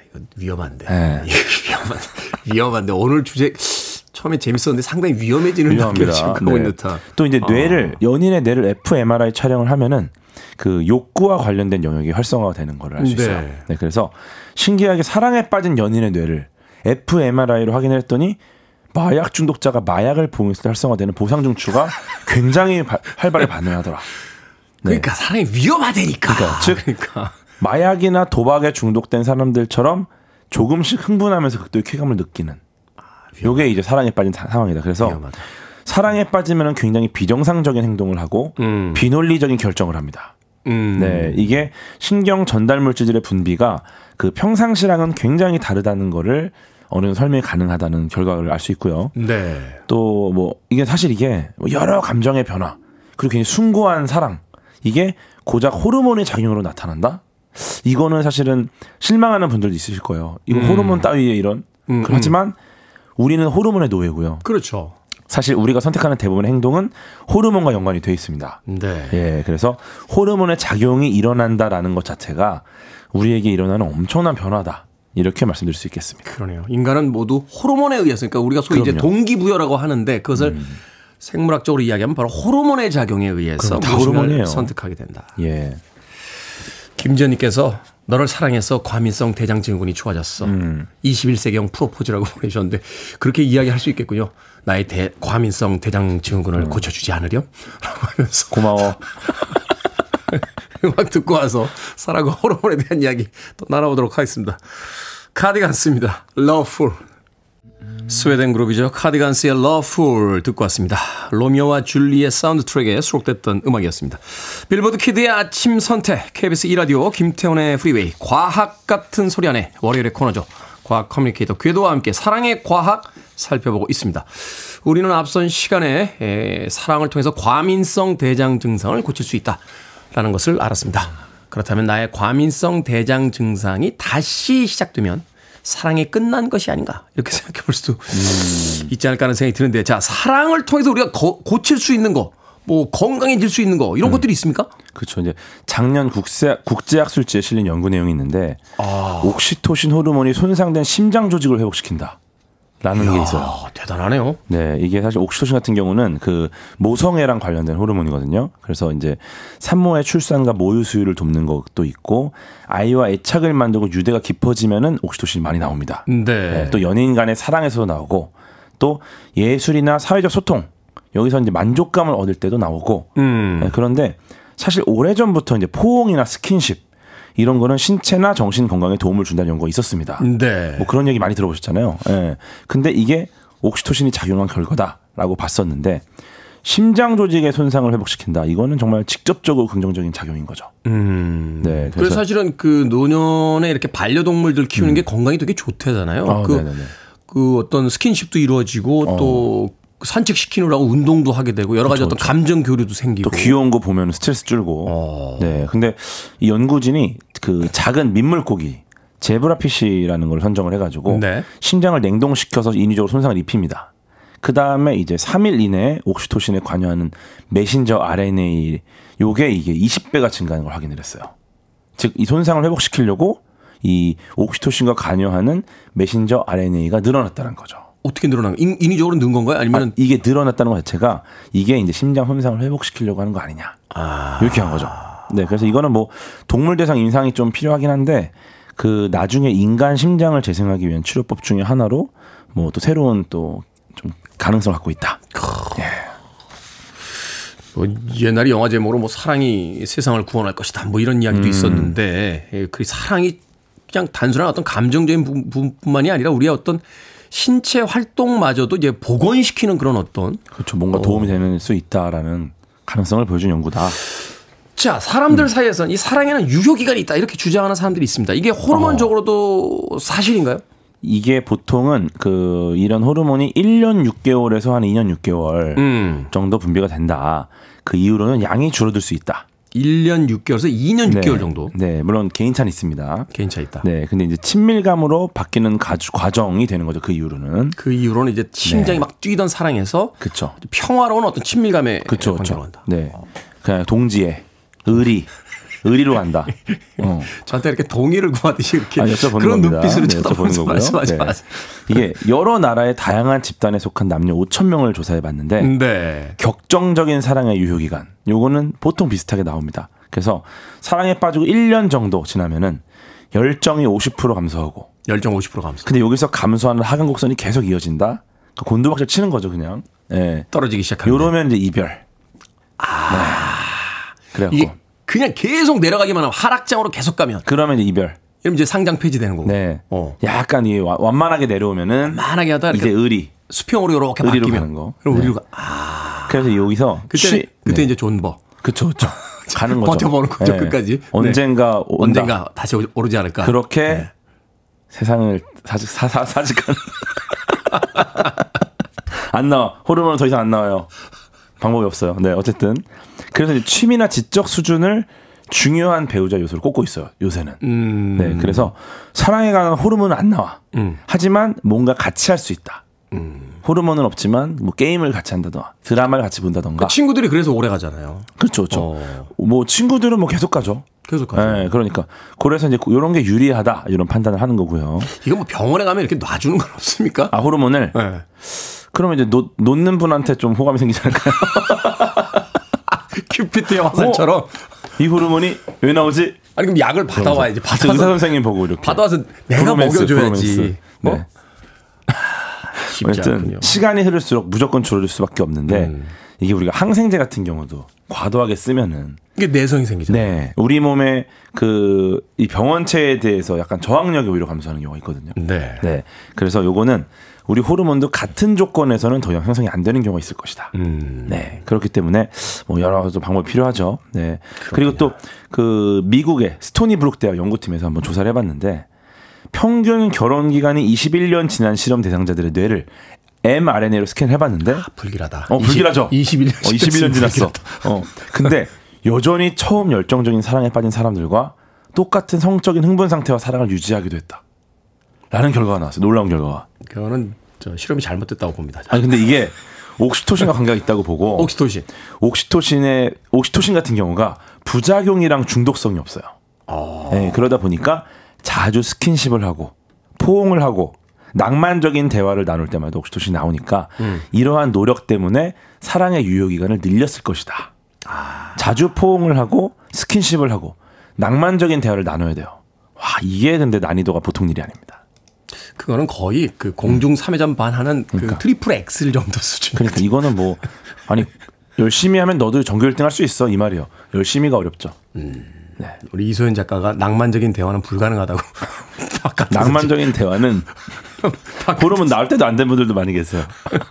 이거 위험한데. 네. 이거 위험한데. 위험한데. 오늘 주제 처음에 재밌었는데 상당히 위험해지는 단계로 지금. 가고 네. 있는 듯한. 또 이제 아. 뇌를 연인의 뇌를 fMRI 촬영을 하면은 그 욕구와 관련된 영역이 활성화가 되는 걸알수 있어요. 네. 네, 그래서 신기하게 사랑에 빠진 연인의 뇌를 fMRI로 확인을 했더니 마약 중독자가 마약을 보면서 활성화되는 보상 중추가 굉장히 바- 활발히 반응하더라. 네. 그러니까 사람이 위험하다니까. 그러니까, 즉 그러니까. 마약이나 도박에 중독된 사람들처럼 조금씩 흥분하면서 극도의 쾌감을 느끼는. 요게 이제 사랑에 빠진 사- 상황이다. 그래서 위험하다. 사랑에 빠지면 굉장히 비정상적인 행동을 하고 음. 비논리적인 결정을 합니다. 음. 네, 이게 신경 전달 물질들의 분비가 그 평상시랑은 굉장히 다르다는 거를 어느 설명이 가능하다는 결과를 알 수 있고요. 네. 또 뭐 이게 사실 이게 뭐 여러 감정의 변화 그리고 굉장히 숭고한 사랑 이게 고작 호르몬의 작용으로 나타난다. 이거는 사실은 실망하는 분들도 있으실 거예요. 이거 음. 호르몬 따위의 이런. 음, 하지만 우리는 호르몬의 노예고요. 그렇죠. 사실 우리가 선택하는 대부분의 행동은 호르몬과 연관이 되어 있습니다. 네. 예, 그래서 호르몬의 작용이 일어난다라는 것 자체가 우리에게 일어나는 엄청난 변화다. 이렇게 말씀드릴 수 있겠습니다. 그러네요. 인간은 모두 호르몬에 의해서 그러니까 우리가 소위 이제 그럼요. 음. 동기부여라고 하는데 그것을 생물학적으로 이야기하면 바로 호르몬의 작용에 의해서 호르몬이에요. 선택하게 된다. 예. 김지현님께서 너를 사랑해서 과민성 대장 증후군이 좋아졌어. 21세기형 프로포즈라고 보내주셨는데 그렇게 이야기할 수 있겠군요. 나의 대, 과민성 대장 증후군을 고쳐주지 않으렴? 라고 하면서 고마워. 음악 듣고 와서 사랑과 호르몬에 대한 이야기 또 나눠보도록 하겠습니다. 카디건 스입니다. Loveful. 스웨덴 그룹이죠. 카디건스의 Lovefool 듣고 왔습니다. 로미오와 줄리엣의 사운드 트랙에 수록됐던 음악이었습니다. 빌보드 키드의 아침 선택, KBS 2라디오, 김태훈의 프리웨이, 과학 같은 소리 하네 월요일의 코너죠. 과학 커뮤니케이터 궤도와 함께 사랑의 과학 살펴보고 있습니다. 우리는 앞선 시간에 에, 사랑을 통해서 과민성 대장 증상을 고칠 수 있다라는 것을 알았습니다. 그렇다면 나의 과민성 대장 증상이 다시 시작되면 사랑이 끝난 것이 아닌가 이렇게 생각해 볼 수도 있지 않을까 하는 생각이 드는데 자 사랑을 통해서 우리가 거- 고칠 수 있는 거뭐 건강해질 수 있는 거 이런 것들이 있습니까? 그렇죠. 이제 작년 국제 국제학술지에 실린 연구 내용이 있는데 아. 옥시토신 호르몬이 손상된 심장 조직을 회복시킨다. 라는 게 있어요. 아, 대단하네요. 네, 이게 사실 옥시토신 같은 경우는 그 모성애랑 관련된 호르몬이거든요. 그래서 이제 산모의 출산과 모유 수유를 돕는 것도 있고 아이와 애착을 만들고 유대가 깊어지면은 옥시토신이 많이 나옵니다. 네. 네, 또 연인 간의 사랑에서도 나오고 또 예술이나 사회적 소통 여기서 이제 만족감을 얻을 때도 나오고 음. 네, 그런데 사실 오래전부터 이제 포옹이나 스킨십 이런 거는 신체나 정신 건강에 도움을 준다는 연구가 있었습니다. 네. 뭐 그런 얘기 많이 들어보셨잖아요. 예. 근데 이게 옥시토신이 작용한 결과다라고 봤었는데 심장 조직의 손상을 회복시킨다. 이거는 정말 직접적으로 긍정적인 작용인 거죠. 음. 네. 그래서 그래서 사실은 그 노년에 이렇게 반려동물들 키우는 게 건강이 되게 좋대잖아요. 아, 그, 네네네. 그 어떤 스킨십도 이루어지고 또 산책시키느라고 운동도 하게 되고 여러 가지 그쵸, 어떤 그쵸. 감정 교류도 생기고. 또 귀여운 거 보면 스트레스 줄고. 어. 네. 근데 이 연구진이 그 작은 민물고기 제브라피쉬라는 걸 선정을 해가지고 네. 심장을 냉동시켜서 인위적으로 손상을 입힙니다. 그 다음에 이제 3일 이내에 옥시토신에 관여하는 메신저 RNA 요게 이게 20배가 증가하는 걸 확인을 했어요. 즉 이 손상을 회복시키려고 이 옥시토신과 관여하는 메신저 RNA가 늘어났다는 거죠. 어떻게 늘어난 인, 인위적으로 는 건가요? 아, 아니면 이게 늘어났다는 것 자체가 이게 이제 심장 손상을 회복시키려고 하는 거 아니냐. 이렇게 한 거죠. 네, 그래서 이거는 뭐 동물 대상 임상이 좀 필요하긴 한데 그 나중에 인간 심장을 재생하기 위한 치료법 중에 하나로 뭐 또 새로운 또 좀 가능성을 갖고 있다. 뭐 옛날에 영화 제목으로 뭐 사랑이 세상을 구원할 것이다 뭐 이런 이야기도 있었는데 예, 그 사랑이 그냥 단순한 어떤 감정적인 부- 부분뿐만이 아니라 우리의 어떤 신체 활동마저도 이제 복원시키는 그런 어떤 그렇죠. 뭔가 도움이 되는 수 있다라는 가능성을 보여준 연구다. 자 사람들 사이에서는 이 사랑에는 유효 기간이 있다 이렇게 주장하는 사람들이 있습니다. 이게 호르몬적으로도 사실인가요? 이게 보통은 그 이런 호르몬이 1년 6개월에서 한 2년 6개월 음. 정도 분비가 된다. 그 이후로는 양이 줄어들 수 있다. 1년 6개월에서 2년 네. 6개월 정도 네, 물론 개인차는 있습니다. 개인차 있다. 네, 근데 이제 친밀감으로 바뀌는 가주, 과정이 되는 거죠. 그 이후로는. 그 이후로는 이제 심장이 네. 막 뛰던 사랑에서 그렇죠. 평화로운 어떤 친밀감에 그렇죠. 관계로. 네. 그냥 동지애, 의리, 의리로 간다. 어. 저한테 이렇게 동의를 구하듯이 이렇게 여쭤보는 그런 겁니다. 눈빛으로 네, 여쭤보는 거고요. 말씀하지 네. 마세요. 이게 여러 나라의 다양한 집단에 속한 남녀 5천 명을 조사해 봤는데 네. 격정적인 사랑의 유효 기간 요거는 보통 비슷하게 나옵니다. 그래서 사랑에 빠지고 1년 정도 지나면은 열정이 50% 감소하고 열정 50% 감소. 근데 여기서 감소하는 하강 곡선이 계속 이어진다. 그 곤두박질 치는 거죠, 그냥. 예. 떨어지기 시작하면 요러면 이제 이별. 아. 그래갖고 이게 그냥 계속 내려가기만 하면 하락장으로 계속 가면 그러면 이제 이별. 이러면 이제 상장 폐지되는 거고. 네. 어. 약간 이 와- 완만하게 내려오면은 만하게 하다 이제 의리. 수평으로 이렇게 의리로 바뀌면 가는 거. 그럼 네. 의리로 가. 아, 그래서 여기서 그때 취- 그때 네. 이제 존버. 그쵸, 그쵸. 가는 거죠. 버텨보는 거죠, 네. 끝까지. 네. 언젠가 온다. 언젠가 다시 오- 오르지 않을까. 그렇게 네. 세상을 사직 사사 사직하는 안 나와 호르몬은 더 이상 안 나와요 방법이 없어요. 네 어쨌든. 그래서 이제 취미나 지적 수준을 중요한 배우자 요소로 꼽고 있어요 요새는. 음. 네 그래서 사랑에 관한 호르몬은 안 나와. 음. 하지만 뭔가 같이 할 수 있다. 호르몬은 없지만 뭐 게임을 같이 한다던가 드라마를 같이 본다던가. 그 친구들이 그래서 오래 가잖아요. 그렇죠 그렇죠. 어. 뭐 친구들은 뭐 계속 가죠 계속 가죠. 네, 그러니까 그래서 이제 이런 게 유리하다 이런 판단을 하는 거고요. 이거 뭐 병원에 가면 이렇게 놔주는 건 없습니까? 아 호르몬을 네. 그러면 이제 놓, 놓는 분한테 좀 호감이 생기지 않을까요? 큐피트의 화살처럼 이 호르몬이 왜 나오지? 아니 그럼 약을 받아와야지. 그래서 받아서 의사 선생님 보고 이렇게 받아와서 내가 브로맨스, 먹여줘야지. 브로맨스. 어? 네. 쉽지 어쨌든 않군요. 시간이 흐를수록 무조건 줄어들 수밖에 없는데 음. 이게 우리가 항생제 같은 경우도 과도하게 쓰면은 이게 내성이 생기잖아요. 네 우리 몸의 그이 병원체에 대해서 약간 저항력이 오히려 감소하는 경우가 있거든요. 네. 네. 그래서 요거는 우리 호르몬도 같은 조건에서는 더 이상 형성이 안 되는 경우가 있을 것이다. 음. 네. 그렇기 때문에 뭐 여러 가지 방법이 필요하죠. 네. 그리고 또 그 미국의 스토니 브룩 대학 연구팀에서 한번 조사를 해봤는데 평균 결혼 기간이 21년 지난 실험 대상자들의 뇌를 mRNA로 스캔해봤는데 아, 불길하다. 어 불길하죠. 21년. 어, 21년 지났어. 어. 근데 여전히 처음 열정적인 사랑에 빠진 사람들과 똑같은 성적인 흥분 상태와 사랑을 유지하기도 했다. 라는 결과가 나왔어요. 놀라운 결과가. 그거는 저 실험이 잘못됐다고 봅니다. 아니 근데 이게 옥시토신과 관계가 있다고 보고 옥시토신. 옥시토신의 옥시토신 같은 경우가 부작용이랑 중독성이 없어요. 어. 네, 그러다 보니까 자주 스킨십을 하고 포옹을 하고 낭만적인 대화를 나눌 때마다 옥시토신이 나오니까 음. 이러한 노력 때문에 사랑의 유효 기간을 늘렸을 것이다. 아. 자주 포옹을 하고 스킨십을 하고 낭만적인 대화를 나눠야 돼요. 와 이게 근데 난이도가 보통 일이 아닙니다. 그거는 거의 그 공중 3회전 반 하는 그 트리플 악셀 정도 수준. 그러니까 이거는 뭐 아니 열심히 하면 너도 전교 1등 할 수 있어 이 말이에요. 열심히가 어렵죠. 우리 이소연 작가가 낭만적인 대화는 불가능하다고. 낭만적인 대화는 호르몬 나올 때도 안 된 분들도 많이 계세요.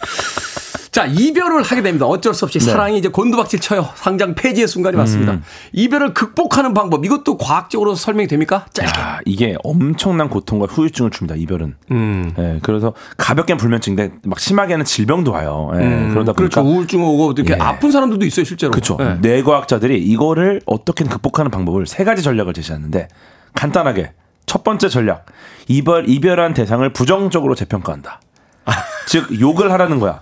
자, 이별을 하게 됩니다. 어쩔 수 없이 네. 사랑이 이제 곤두박질 쳐요. 상장 폐지의 순간이 왔습니다. 음. 이별을 극복하는 방법, 이것도 과학적으로 설명이 됩니까? 짧게. 야, 이게 엄청난 고통과 후유증을 줍니다. 이별은. 음. 예, 그래서 가볍게는 불면증인데 막 심하게는 질병도 와요. 예, 그러다 보니까 그렇죠. 우울증 오고 이렇게 예. 아픈 사람들도 있어요, 실제로. 그렇죠. 예. 뇌과학자들이 이거를 어떻게 극복하는 방법을 세 가지 전략을 제시하는데 간단하게 첫 번째 전략 이별 이별한 대상을 부정적으로 재평가한다. 즉 욕을 하라는 거야.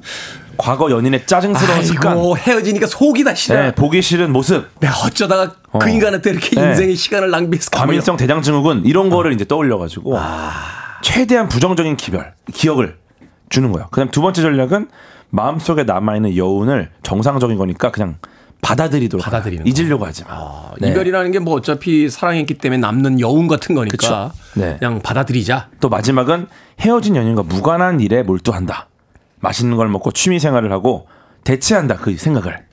과거 연인의 짜증스러운 습관, 아이고, 헤어지니까 속이 다 싫어. 네, 보기 싫은 모습, 내가 어쩌다가 어. 그 인간한테 이렇게 네. 인생의 시간을 낭비했을까? 뭐 과민성 대장증후군 이런 거를 이제 떠올려가지고 최대한 부정적인 기별 기억을 주는 거예요. 그다음 두 번째 전략은 마음속에 남아 있는 여운을 정상적인 거니까 그냥 받아들이도록 받아들이는. 잊으려고 하지 마. 아, 네. 이별이라는 게 뭐 어차피 사랑했기 때문에 남는 여운 같은 거니까 그쵸. 네. 그냥 받아들이자. 또 마지막은 헤어진 연인과 무관한 일에 몰두한다. 맛있는 걸 먹고 취미 생활을 하고 대체한다 그 생각을.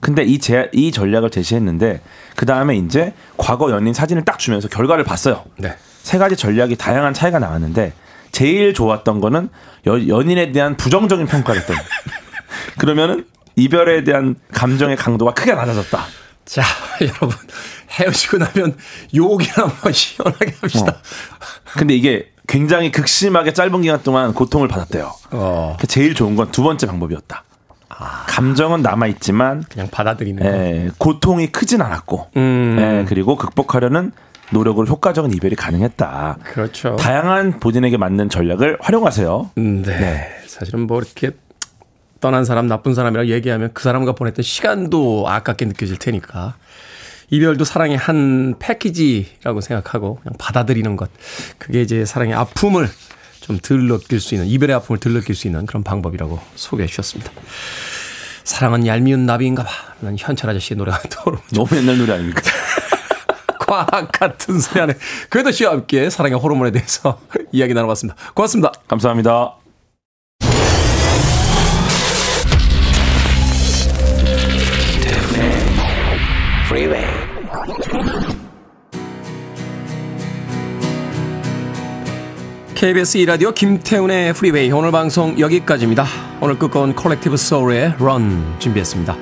근데 이, 제, 이 전략을 제시했는데 그 다음에 이제 과거 연인 사진을 딱 주면서 결과를 봤어요. 네. 세 가지 전략이 다양한 차이가 나왔는데 제일 좋았던 거는 여- 연인에 대한 부정적인 평가를 했던. 그러면은 이별에 대한 감정의 강도가 크게 낮아졌다. 자, 여러분 헤어지고 나면 욕이나 한번 시원하게 합시다. 근데 이게 굉장히 극심하게 짧은 기간 동안 고통을 받았대요. 어. 그 제일 좋은 건 두 번째 방법이었다. 감정은 남아 있지만 그냥 받아들이는 거. 예, 고통이 크진 않았고, 음. 예, 그리고 극복하려는 노력으로 효과적인 이별이 가능했다. 그렇죠. 다양한 본인에게 맞는 전략을 활용하세요. 음, 네. 네. 사실은 뭐 이렇게 떠난 사람, 나쁜 사람이라고 얘기하면 그 사람과 보냈던 시간도 아깝게 느껴질 테니까. 이별도 사랑의 한 패키지라고 생각하고 그냥 받아들이는 것. 그게 이제 사랑의 아픔을 좀 덜 느낄 수 있는, 이별의 아픔을 덜 느낄 수 있는 그런 방법이라고 소개해 주셨습니다. 사랑은 얄미운 나비인가 봐. 라는 현철 아저씨의 노래가 떠오릅니다. 너무 옛날 노래 아닙니까? 과학 같은 소리 안에. 그래도 씨와 함께 사랑의 호르몬에 대해서 이야기 나눠봤습니다. 고맙습니다. 감사합니다. KBS 2라디오 김태훈의 프리웨이 오늘 방송 여기까지입니다. 오늘 끝곡 콜렉티브 소울의 Run 준비했습니다.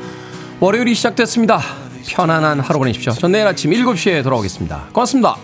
월요일이 시작됐습니다. 편안한 하루 보내십시오. 전 내일 아침 7시에 돌아오겠습니다. 고맙습니다.